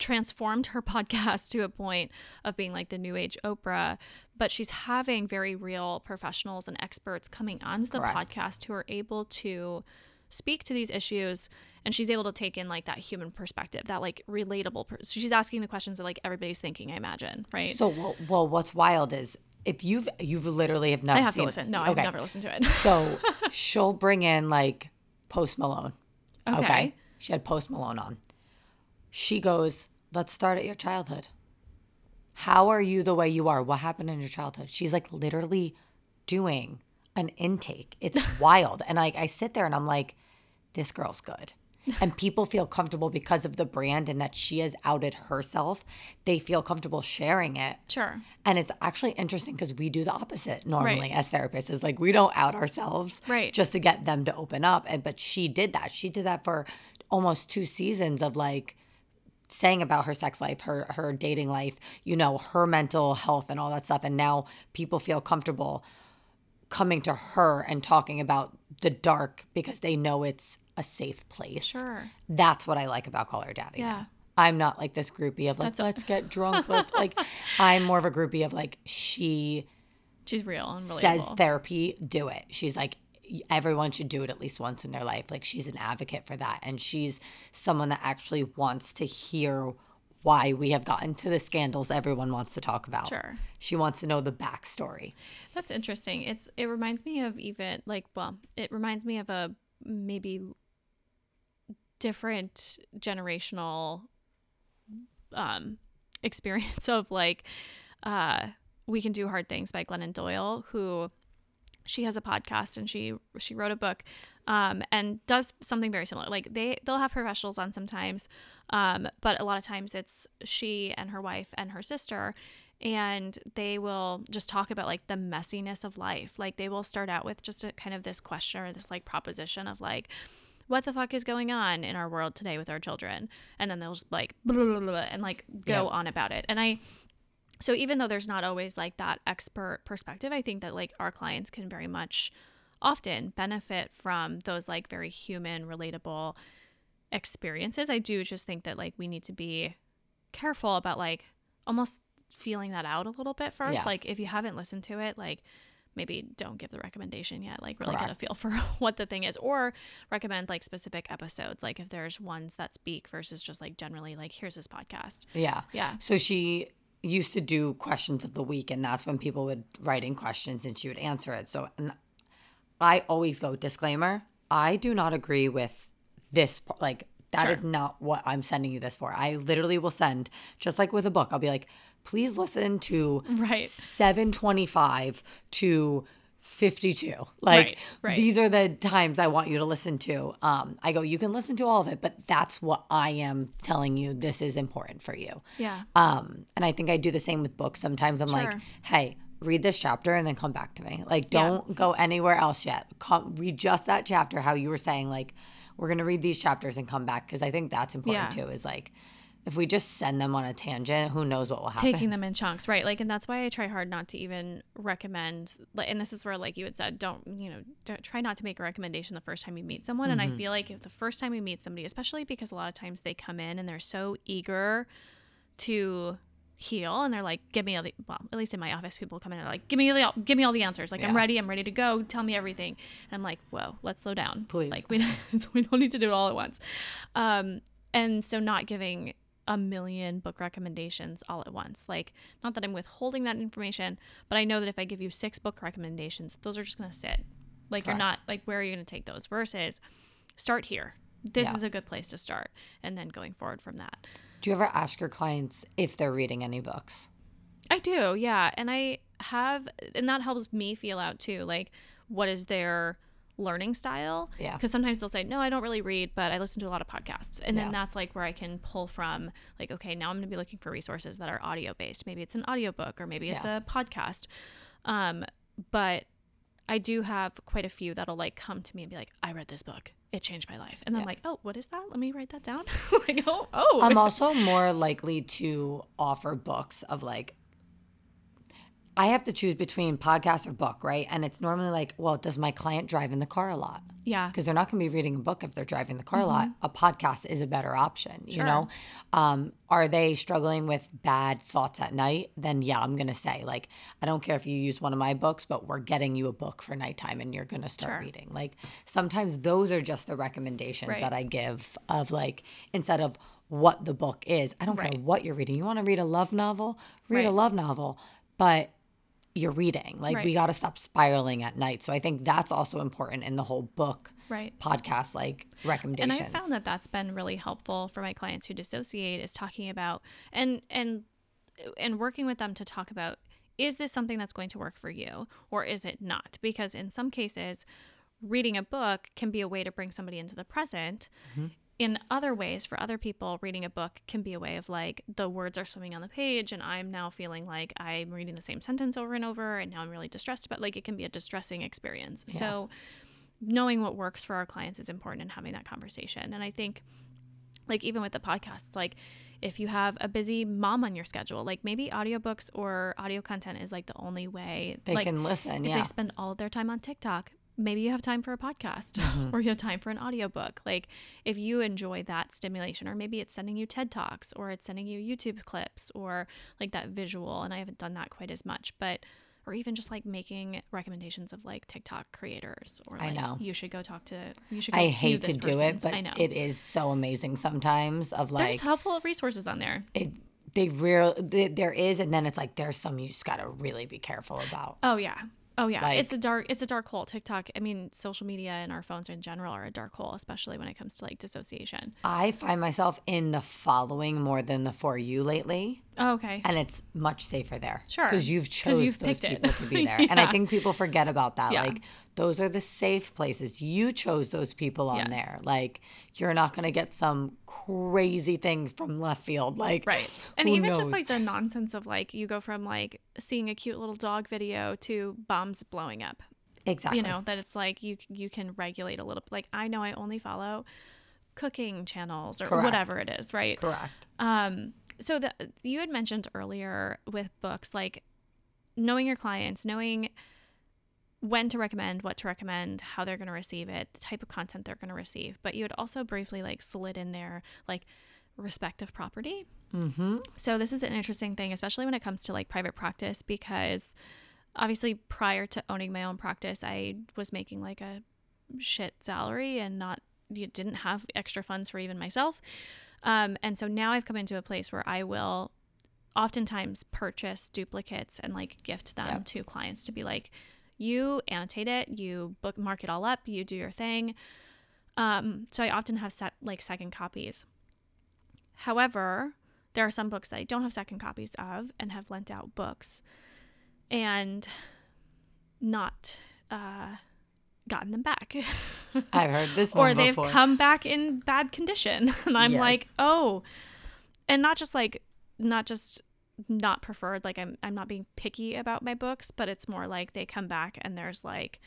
transformed her podcast to a point of being like the new age Oprah, but she's having very real professionals and experts coming onto the Correct. podcast who are able to speak to these issues and she's able to take in like that human perspective, that like relatable. Per- so she's asking the questions that like everybody's thinking, I imagine, right? so well, well, what's wild is if you've you've literally have never I have seen to listen. No, I've never listened to it. So she'll bring in like Post Malone. Okay. She had Post Malone on. She goes, Let's start at your childhood. How are you the way you are? What happened in your childhood? She's like literally doing an intake. It's wild. And like I sit there and I'm like, this girl's good. And people feel comfortable because of the brand and that she has outed herself. They feel comfortable sharing it. sure. And it's actually interesting because we do the opposite normally as therapists. Is like we don't out ourselves Right. just to get them to open up. And but she did that. She did that for almost two seasons of like saying about her sex life, her her dating life, you know, her mental health and all that stuff. And now people feel comfortable coming to her and talking about the dark because they know it's a safe place. Sure. That's what I like about Call Her Daddy. Yeah. now. I'm not like this groupie of like, That's let's get drunk. Let's like, I'm more of a groupie of like, she She's real and relatable. says therapy, do it. She's like, everyone should do it at least once in their life. Like, she's an advocate for that. And she's someone that actually wants to hear why we have gotten to the scandals everyone wants to talk about. Sure. She wants to know the backstory. That's interesting. It's it reminds me of even like well, it reminds me of a maybe different generational um experience of like uh we can do hard things by Glennon Doyle who she has a podcast and she she wrote a book um, and does something very similar. Like they they'll have professionals on sometimes um, but a lot of times it's she and her wife and her sister and they will just talk about like the messiness of life. Like they will start out with just a kind of this question or this like proposition of like what the fuck is going on in our world today with our children? And then they'll just like blah, blah, blah, and like go Yeah. on about it. And i so even though there's not always like that expert perspective i think that like our clients can very much often benefit from those like very human relatable experiences i do just think that like we need to be careful about like almost feeling that out a little bit first Yeah. like if you haven't listened to it like maybe don't give the recommendation yet like really get a feel for what the thing is or recommend like specific episodes like if there's ones that speak versus just like generally like here's this podcast Yeah. Yeah. So she used to do questions of the week, and that's when people would write in questions and she would answer it. So, and I always go disclaimer I do not agree with this. Like, that is Sure. not what I'm sending you this for. I literally will send, just like with a book, I'll be like, please listen to Right. 725 to 52 like Right, right. these are the times i want you to listen to. Um i go you can listen to all of it but that's what i am telling you this is important for you. Yeah. Um and i think i do the same with books. Sometimes i'm like hey read this chapter and then come back to me. Like don't go anywhere else yet. Come read just that chapter how you were saying like we're going to read these chapters and come back because i think that's important Yeah. too is like if we just send them on a tangent who knows what will happen. taking them in chunks right like and that's why i try hard not to even recommend like and this is where like you had said don't you know don't, try not to make a recommendation the first time you meet someone and i feel like if the first time you meet somebody especially because a lot of times they come in and they're so eager to heal and they're like give me all the well at least in my office people come in and like give me all the, give me all the answers like i'm ready i'm ready to go tell me everything. And i'm like whoa let's slow down. Please. like we don't, we don't need to do it all at once. Um and so not giving a million book recommendations all at once like not that i'm withholding that information but i know that if i give you six book recommendations those are just going to sit like you're not like where are you going to take those versus start here this Yeah. is a good place to start and then going forward from that Do you ever ask your clients if they're reading any books? I do, yeah. And I have, and that helps me feel out too. Like, what is their learning style? Yeah. Because sometimes they'll say, no, I don't really read, but I listen to a lot of podcasts. And then Yeah. that's like where I can pull from, like, okay, now I'm going to be looking for resources that are audio based. Maybe it's an audiobook or maybe it's Yeah. a podcast. Um, but I do have quite a few that'll like come to me and be like, I read this book. It changed my life. And then I'm like, oh, what is that? Let me write that down. like, oh, oh. I'm also more likely to offer books of like I have to choose between podcast or book, right? And it's normally like, well, does my client drive in the car a lot? yeah. Because they're not going to be reading a book if they're driving the car a lot. A podcast is a better option, sure. you know? Um, are they struggling with bad thoughts at night? Then, yeah, I'm going to say, like, I don't care if you use one of my books, but we're getting you a book for nighttime and you're going to start Sure. reading. Like, sometimes those are just the recommendations Right. that I give of like, instead of what the book is, I don't care what you're reading. You want to read a love novel? Read a love novel. But you're reading. Like we got to stop spiraling at night. So I think that's also important in the whole book Right. podcast like recommendations. and i found that that's been really helpful for my clients who dissociate is talking about and and and working with them to talk about is this something that's going to work for you or is it not because in some cases reading a book can be a way to bring somebody into the present mm-hmm. In other ways for other people reading a book can be a way of like the words are swimming on the page and i'm now feeling like i'm reading the same sentence over and over and now i'm really distressed about like it can be a distressing experience so knowing what works for our clients is important in having that conversation. And I think, like, even with the podcasts, like, if you have a busy mom on your schedule, like maybe audiobooks or audio content is like the only way they like, can listen. if Yeah. they spend all of their time on TikTok, maybe you have time for a podcast Mm-hmm. or you have time for an audiobook. Like if you enjoy that stimulation, or maybe it's sending you TED Talks or it's sending you YouTube clips or like that visual. And I haven't done that quite as much, but or even just like making recommendations of like TikTok creators or I know. you should go talk to you should go I hate to do it, but I know it is so amazing sometimes of like there's helpful resources on there. it they real there is and then it's like there's some you just got to really be careful about. Oh yeah. Oh yeah. Like- it's a dark it's a dark hole. TikTok, I mean, social media and our phones in general are a dark hole, especially when it comes to like dissociation. I find myself in the following more than the for you lately. Oh, okay. And it's much safer there. Sure. Because you've chose you've those picked it. people to be there. And I think people forget about that. Yeah. Like those are the safe places. You chose those people on Yes. there. Like you're not gonna get some crazy things from left field. Like Right. And even knows? just like the nonsense of like you go from like seeing a cute little dog video to bombs blowing up. exactly. You know, that it's like you you can regulate a little like I know I only follow cooking channels or Correct. whatever it is, right? Correct. Um, so the you had mentioned earlier with books, like knowing your clients, knowing when to recommend, what to recommend, how they're going to receive it, the type of content they're going to receive. But you had also briefly like slid in there like respect of property. Mm-hmm. So this is an interesting thing, especially when it comes to like private practice, because obviously prior to owning my own practice, I was making like a shit salary and not you didn't have extra funds for even myself. Um, and so now I've come into a place where I will oftentimes purchase duplicates and like gift them Yep. to clients to be like, you annotate it, you bookmark it all up, you do your thing. Um, so I often have set like second copies. However, there are some books that I don't have second copies of and have lent out books and not uh, gotten them back. I've heard this or they've before. come back in bad condition. And I'm Yes. like, oh, and not just like, not just not preferred. Like I'm, I'm not being picky about my books, but it's more like they come back and there's like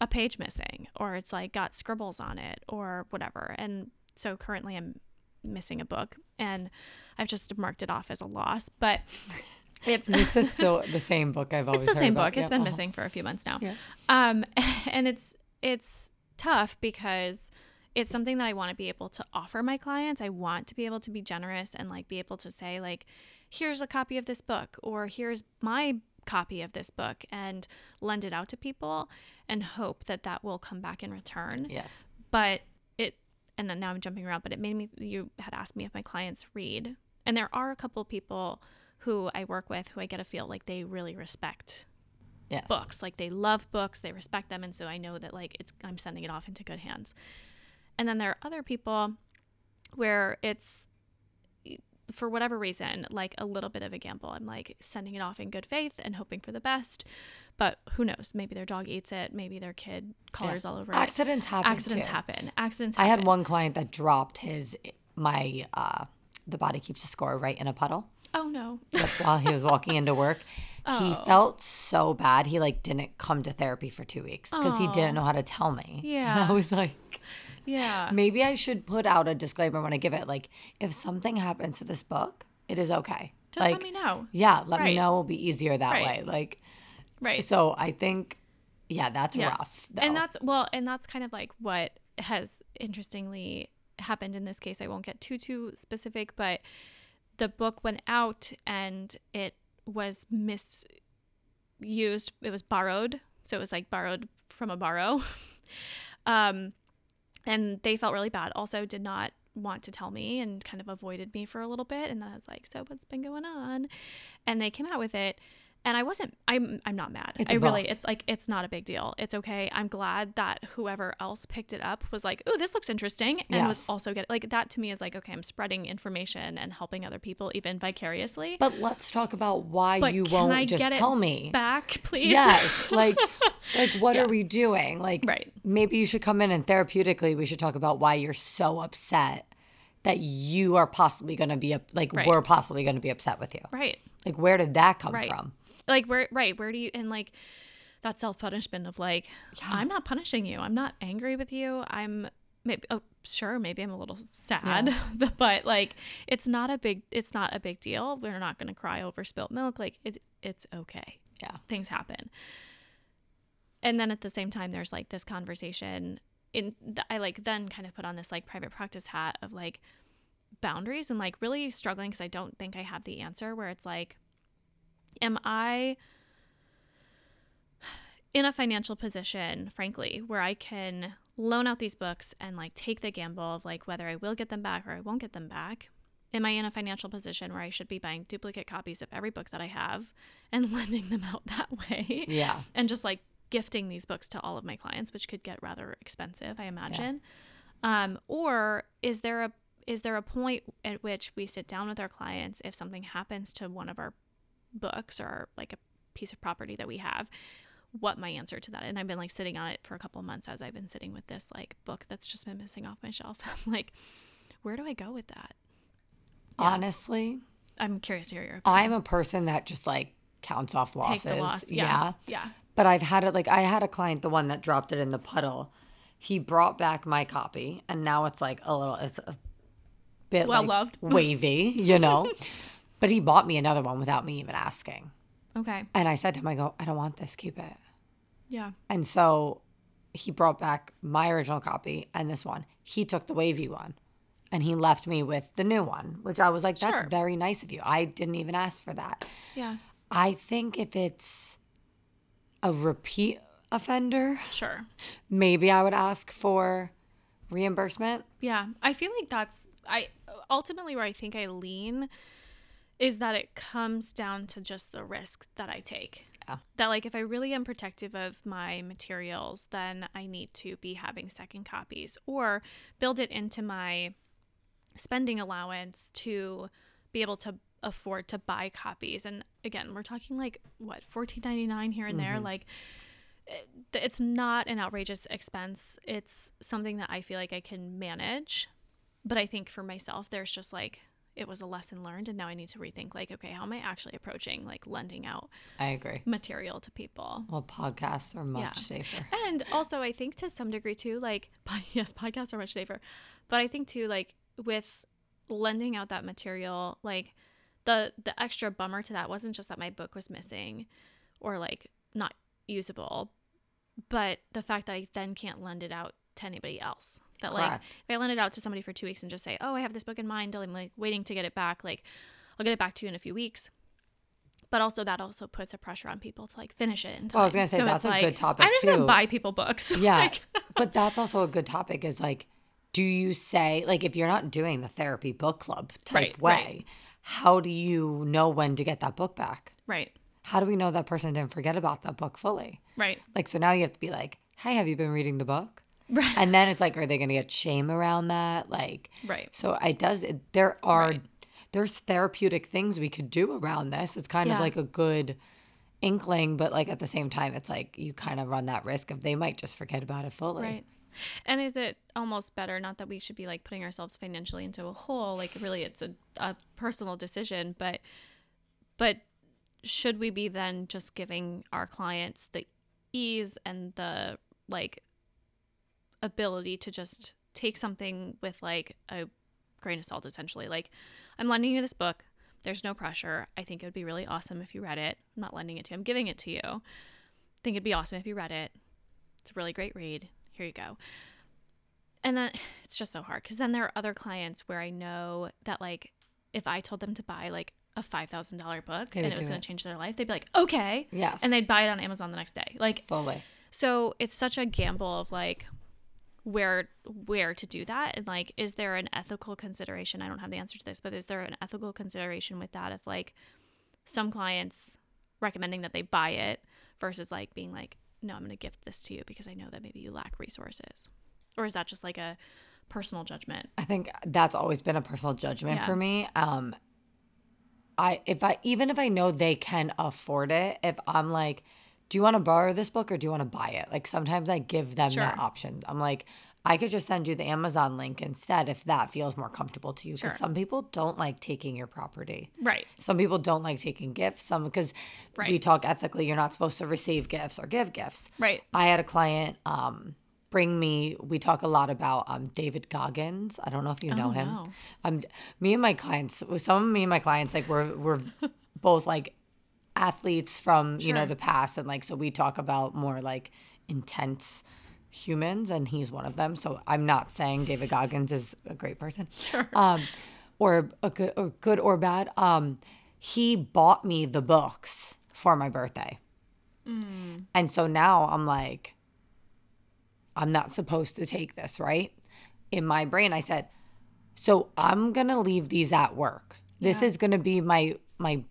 a page missing, or it's like got scribbles on it, or whatever. And so currently I'm missing a book, and I've just marked it off as a loss. But it's This is still the same book I've always it's the same about. book. It's Yeah, been uh-huh. missing for a few months now. Yeah. Um, and it's it's tough because it's something that I want to be able to offer my clients. I want to be able to be generous and like be able to say like, here's a copy of this book or here's my copy of this book and lend it out to people and hope that that will come back in return Yes. but it and now i'm jumping around but it made me you had asked me if my clients read and there are a couple people who i work with who i get a feel like they really respect Yes. books like they love books they respect them and so i know that like it's i'm sending it off into good hands and then there are other people where it's for whatever reason like a little bit of a gamble i'm like sending it off in good faith and hoping for the best but who knows maybe their dog eats it maybe their kid colors all over it Accidents happen. accidents too. happen accidents Happen. I had one client that dropped his my uh the body keeps a score right in a puddle oh no while he was walking into work. He Oh. felt so bad. He like didn't come to therapy for two weeks because he didn't know how to tell me. And Yeah. I was like, yeah maybe I should put out a disclaimer when I give it. Like, if something happens to this book, it is okay. just like, let me know Yeah, let me know. It'll be easier that Right. way. Like, right so I think, yeah, that's Yes. rough. And that's well, and that's kind of like what has interestingly happened in this case. I won't get too too specific, but the book went out and it was misused. It was borrowed, so it was like borrowed from a borrow. um, and they felt really bad. Also, did not want to tell me and kind of avoided me for a little bit. And then I was like, "So what's been going on?" And they came out with it, and I wasn't. I'm. I'm not mad. It's I really. It's like it's not a big deal. It's okay. I'm glad that whoever else picked it up was like, "Oh, this looks interesting," and was also get like that to me is like, okay, I'm spreading information and helping other people even vicariously. But let's talk about why But you won't I just tell me. Back, please. Yes, like, like what Yeah. are we doing? Like, Right. maybe you should come in and therapeutically, we should talk about why you're so upset that you are possibly going to be like Right. we're possibly going to be upset with you. right. Like, where did that come Right. from? Like where right where do you and like that self-punishment of like i'm not punishing you. I'm not angry with you. I'm maybe oh sure maybe i'm a little sad but like it's not a big it's not a big deal. We're not going to cry over spilt milk. Like it, it's okay. Yeah. things happen. And then at the same time there's like this conversation in th- i like then kind of put on this like private practice hat of like boundaries and like really struggling because i don't think i have the answer where it's like am i in a financial position frankly where i can loan out these books and like take the gamble of like whether i will get them back or i won't get them back? Am i in a financial position where i should be buying duplicate copies of every book that i have and lending them out that way? Yeah. and just like gifting these books to all of my clients which could get rather expensive i imagine. Um, or is there a is there a point at which we sit down with our clients if something happens to one of our books or like a piece of property that we have what my answer to that and i've been like sitting on it for a couple of months as i've been sitting with this like book that's just been missing off my shelf i'm like where do i go with that Honestly, i'm curious to hear your opinion. I'm a person that just like counts off losses. take the loss yeah yeah But I've had it like I had a client, the one that dropped it in the puddle. He brought back my copy, and now it's like a little, it's a bit Well like, loved. wavy, you know. But he bought me another one without me even asking, okay and I said to him, "I go, I don't want this. Keep it." yeah And so he brought back my original copy and this one. He took the wavy one, and he left me with the new one, which I was like, "That's Sure. very nice of you. I didn't even ask for that." yeah I think if it's a repeat offender, Sure. maybe I would ask for reimbursement. Yeah, I feel like that's I ultimately where I think I lean is that it comes down to just the risk that I take. Yeah. That like if I really am protective of my materials, then I need to be having second copies or build it into my spending allowance to be able to afford to buy copies. And again, we're talking like what, 14.99 here and there mm-hmm. like it- it's not an outrageous expense. It's something that I feel like I can manage. But I think for myself, there's just like, it was a lesson learned. And now I need to rethink, like, okay, how am I actually approaching like lending out I agree. material to people? Well, podcasts are much Yeah. safer. And also, I think to some degree too, like, yes, podcasts are much safer. But I think too, like, with lending out that material, like, the the extra bummer to that wasn't just that my book was missing or like not usable, but the fact that I then can't lend it out to anybody else. That like if I lend it out to somebody for two weeks and just say, "Oh, I have this book in mind," I'm like waiting to get it back. Like, I'll get it back to you in a few weeks. But also that also puts a pressure on people to like finish it. In time. Well, I was gonna say, So that's a good like, topic, I'm just gonna buy people books. Yeah. Like, but that's also a good topic is like, do you say, like, if you're not doing the therapy book club type Right, way, right. how do you know when to get that book back? right, How do we know that person didn't forget about that book fully? right, Like, so now you have to be like, hey, have you been reading the book? Right, And then it's like, are they going to get shame around that? Like, right. so it does, it, there are, Right. there's therapeutic things we could do around this. It's kind of like a good inkling, but like at the same time, it's like you kind of run that risk of they might just forget about it fully. Right. And is it almost better? Not that we should be like putting ourselves financially into a hole. Like really, it's a, a personal decision. But but should we be then just giving our clients the ease and the like ability to just take something with like a grain of salt, essentially? Like I'm lending you this book. There's no pressure. I think it would be really awesome if you read it. I'm not lending it to you. I'm giving it to you. I think it'd be awesome if you read it. It's a really great read. Here you go. And then it's just so hard because then there are other clients where I know that like if I told them to buy like a five thousand dollar book They and it was going to change their life, they'd be like, okay, Yes. and they'd buy it on Amazon the next day. Like fully. so, it's such a gamble of like where where to do that and like is there an ethical consideration? I don't have the answer to this, but is there an ethical consideration with that if like some clients recommending that they buy it versus like being like, no, I'm going to gift this to you because I know that maybe you lack resources, or is that just like a personal judgment? I think that's always been a personal judgment Yeah. for me. Um I if I even if I know they can afford it, if I'm like, do you want to borrow this book or do you want to buy it? Like sometimes I give them that option. I'm like, I could just send you the Amazon link instead if that feels more comfortable to you. Because Sure. some people don't like taking your property. Right. Some people don't like taking gifts. Some because we talk ethically, you're not supposed to receive gifts or give gifts. Right. I had a client um, bring me. We talk a lot about um, David Goggins. I don't know if you know Oh, him. no. Um, me and my clients. Some of me and my clients like we're we're both like athletes from you know the past, and like so we talk about more like intense humans, and he's one of them. So I'm not saying David Goggins is a great person, Sure. um, or a good or good or bad. Um, he bought me the books for my birthday. And so now I'm like, I'm not supposed to take this, right? In my brain, I said, so I'm gonna leave these at work. This Yeah. is gonna be my my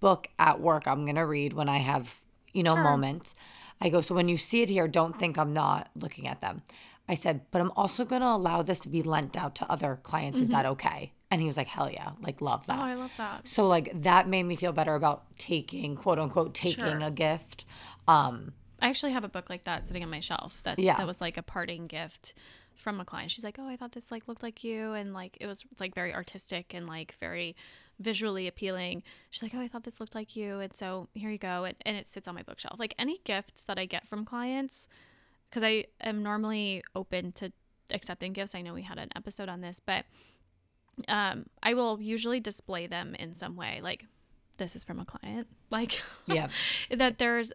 book at work. I'm gonna read when I have, you know, Sure. moments. I go, so when you see it here, don't think I'm not looking at them. I said, but I'm also gonna allow this to be lent out to other clients. Is that okay? And he was like, hell yeah, like love that. Oh, I love that. So like that made me feel better about taking quote unquote taking Sure. a gift. Um I actually have a book like that sitting on my shelf that Yeah. that was like a parting gift from a client. She's like, "Oh, I thought this like looked like you," and like it was like very artistic and like very visually appealing. She's like, "Oh, I thought this looked like you," and so here you go, and, and it sits on my bookshelf. Like any gifts that I get from clients, because I am normally open to accepting gifts. I know we had an episode on this, but um, I will usually display them in some way, like this is from a client, like yeah. that there's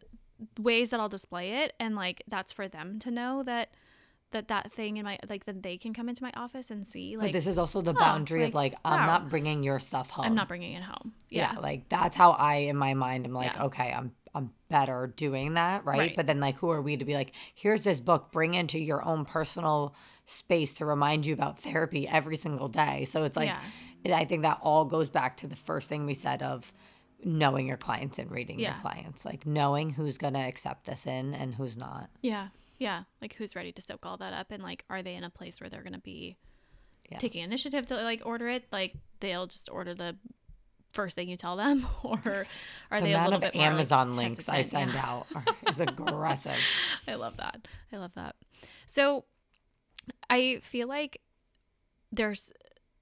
ways that I'll display it and like that's for them to know that that that thing in my like then they can come into my office and see But like this is also the oh, boundary of like, like I'm wow. not bringing your stuff home. I'm not bringing it home. yeah. Yeah. like that's how I in my mind i'm like Yeah. okay, I'm I'm better doing that, right? Right. But then like who are we to be like, here's this book, bring into your own personal space to remind you about therapy every single day. So it's like Yeah. I think that all goes back to the first thing we said of knowing your clients and reading your clients. Like knowing who's gonna accept this in and who's not. Yeah. Yeah. Like who's ready to soak all that up and like are they in a place where they're going to be Yeah. taking initiative to like order it? Like they'll just order the first thing you tell them or are The they a little of bit more like, Amazon links I send Yeah. out is aggressive. I love that. I love that. So I feel like there's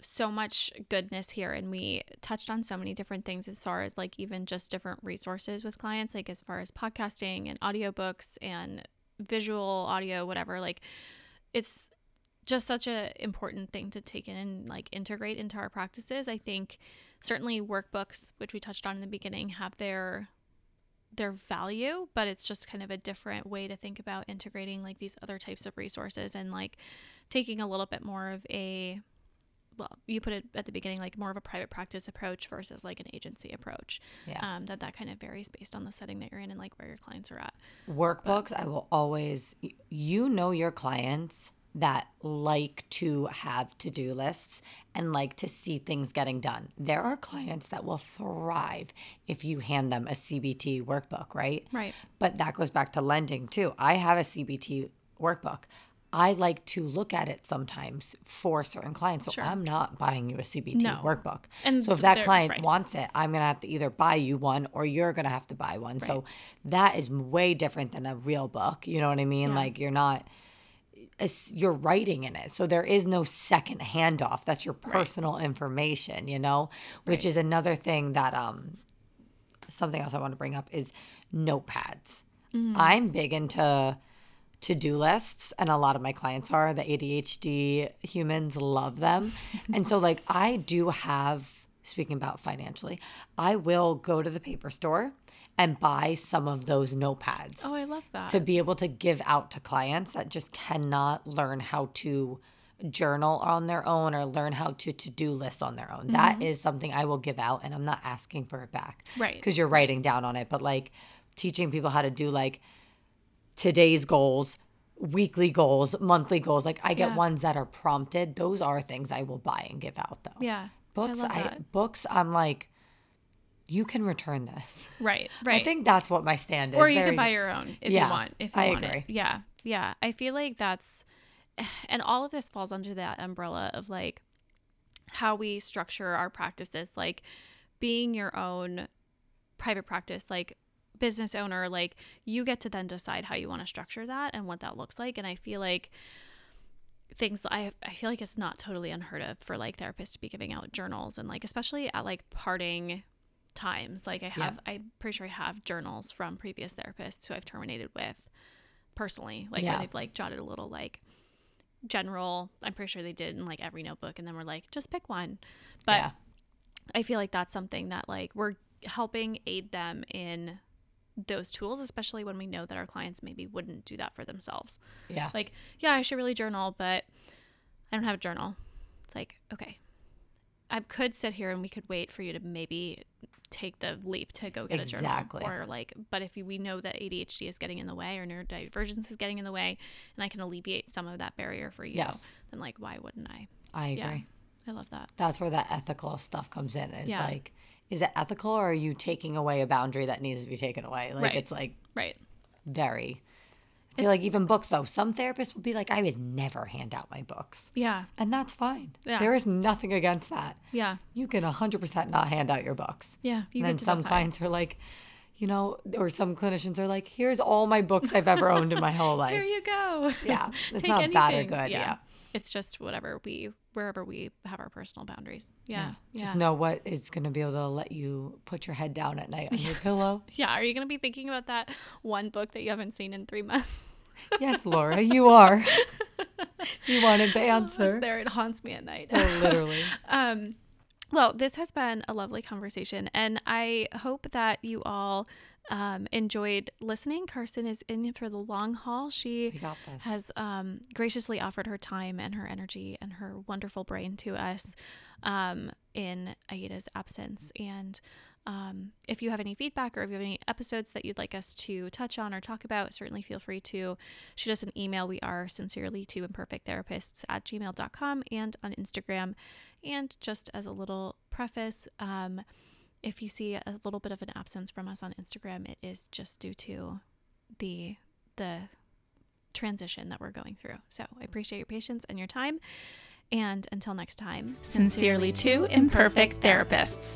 so much goodness here and we touched on so many different things as far as like even just different resources with clients like as far as podcasting and audiobooks and visual audio whatever like it's just such a important thing to take in and like integrate into our practices. I think certainly workbooks which we touched on in the beginning have their their value, but it's just kind of a different way to think about integrating like these other types of resources and like taking a little bit more of a well, you put it at the beginning like more of a private practice approach versus like an agency approach. Yeah. Um, that that kind of varies based on the setting that you're in and like where your clients are at. Workbooks, I will always, you know, your clients that like to have to do lists and like to see things getting done. There are clients that will thrive if you hand them a CBT workbook, right? Right. But that goes back to lending too. I have a CBT workbook. I like to look at it sometimes for certain clients. So Sure. I'm not buying you a CBT No. workbook. And so if that client right. wants it, I'm going to have to either buy you one or you're going to have to buy one. So that is way different than a real book. You know what I mean? Yeah. Like you're not you're writing in it. So there is no second handoff. That's your personal information, you know, which Right. is another thing that um something else I want to bring up is notepads. I'm big into to-do lists and a lot of my clients are the ADHD humans love them. and so like I do have speaking about financially, I will go to the paper store and buy some of those notepads Oh, I love that. to be able to give out to clients that just cannot learn how to journal on their own or learn how to to-do list on their own. That mm-hmm. is something I will give out and I'm not asking for it back. Right. Because you're writing down on it, but like teaching people how to do like today's goals, weekly goals, monthly goals. Like I get Yeah. ones that are prompted. Those are things I will buy and give out though. yeah. Books, I I, books, I'm like, you can return this. Right. Right. I think that's what my stand is. or you There can buy your own if Yeah, you want if you I want agree. it yeah yeah i feel like that's and all of this falls under that umbrella of like how we structure our practices like being your own private practice like business owner like you get to then decide how you want to structure that and what that looks like and i feel like things I I feel like it's not totally unheard of for like therapists to be giving out journals and like especially at like parting times. Like I have I'm pretty sure I have journals from previous therapists who I've terminated with personally. Like Yeah. where they've like jotted a little like general I'm pretty sure they did in like every notebook and then we're like, just pick one. But Yeah. I feel like that's something that like we're helping aid them in those tools, especially when we know that our clients maybe wouldn't do that for themselves Yeah. like, yeah, I should really journal, but I don't have a journal. It's like, okay. I could sit here and we could wait for you to maybe take the leap to go get Exactly. a journal or like but if we know that ADHD is getting in the way or neurodivergence is getting in the way and I can alleviate some of that barrier for you Yes. then like why wouldn't I? I agree. Yeah. I love that. That's where that ethical stuff comes in. Is Yeah. like, is it ethical or are you taking away a boundary that needs to be taken away? Like Right. it's like Right. very. I feel like even books though, some therapists will be like, I would never hand out my books. Yeah. And that's fine. Yeah. There is nothing against that. Yeah. You can 100% not hand out your books. Yeah. You and then some clients are like, you know, or some clinicians are like, here's all my books I've ever owned in my whole life. Here you go. Yeah, it's Take not bad or anything. good, yeah. It's just whatever we wherever we have our personal boundaries. Yeah. Yeah. Just know what is going to be able to let you put your head down at night on your pillow. Yeah, are you going to be thinking about that one book that you haven't seen in three months? Yes, Laura, you are. you wanted the It's answer. there. It haunts me at night. Oh, literally. um, well, this has been a lovely conversation, and I hope that you all um, enjoyed listening. Carsin is in for the long haul. She We got this. has um, graciously offered her time and her energy and her wonderful brain to us um, in Aida's absence. And Um, if you have any feedback or if you have any episodes that you'd like us to touch on or talk about, certainly feel free to shoot us an email. We are sincerely to imperfect therapists at gmail.com and on Instagram. And just as a little preface, um, if you see a little bit of an absence from us on Instagram, it is just due to the the transition that we're going through. So I appreciate your patience and your time. And until next time, Sincerely, two imperfect therapists.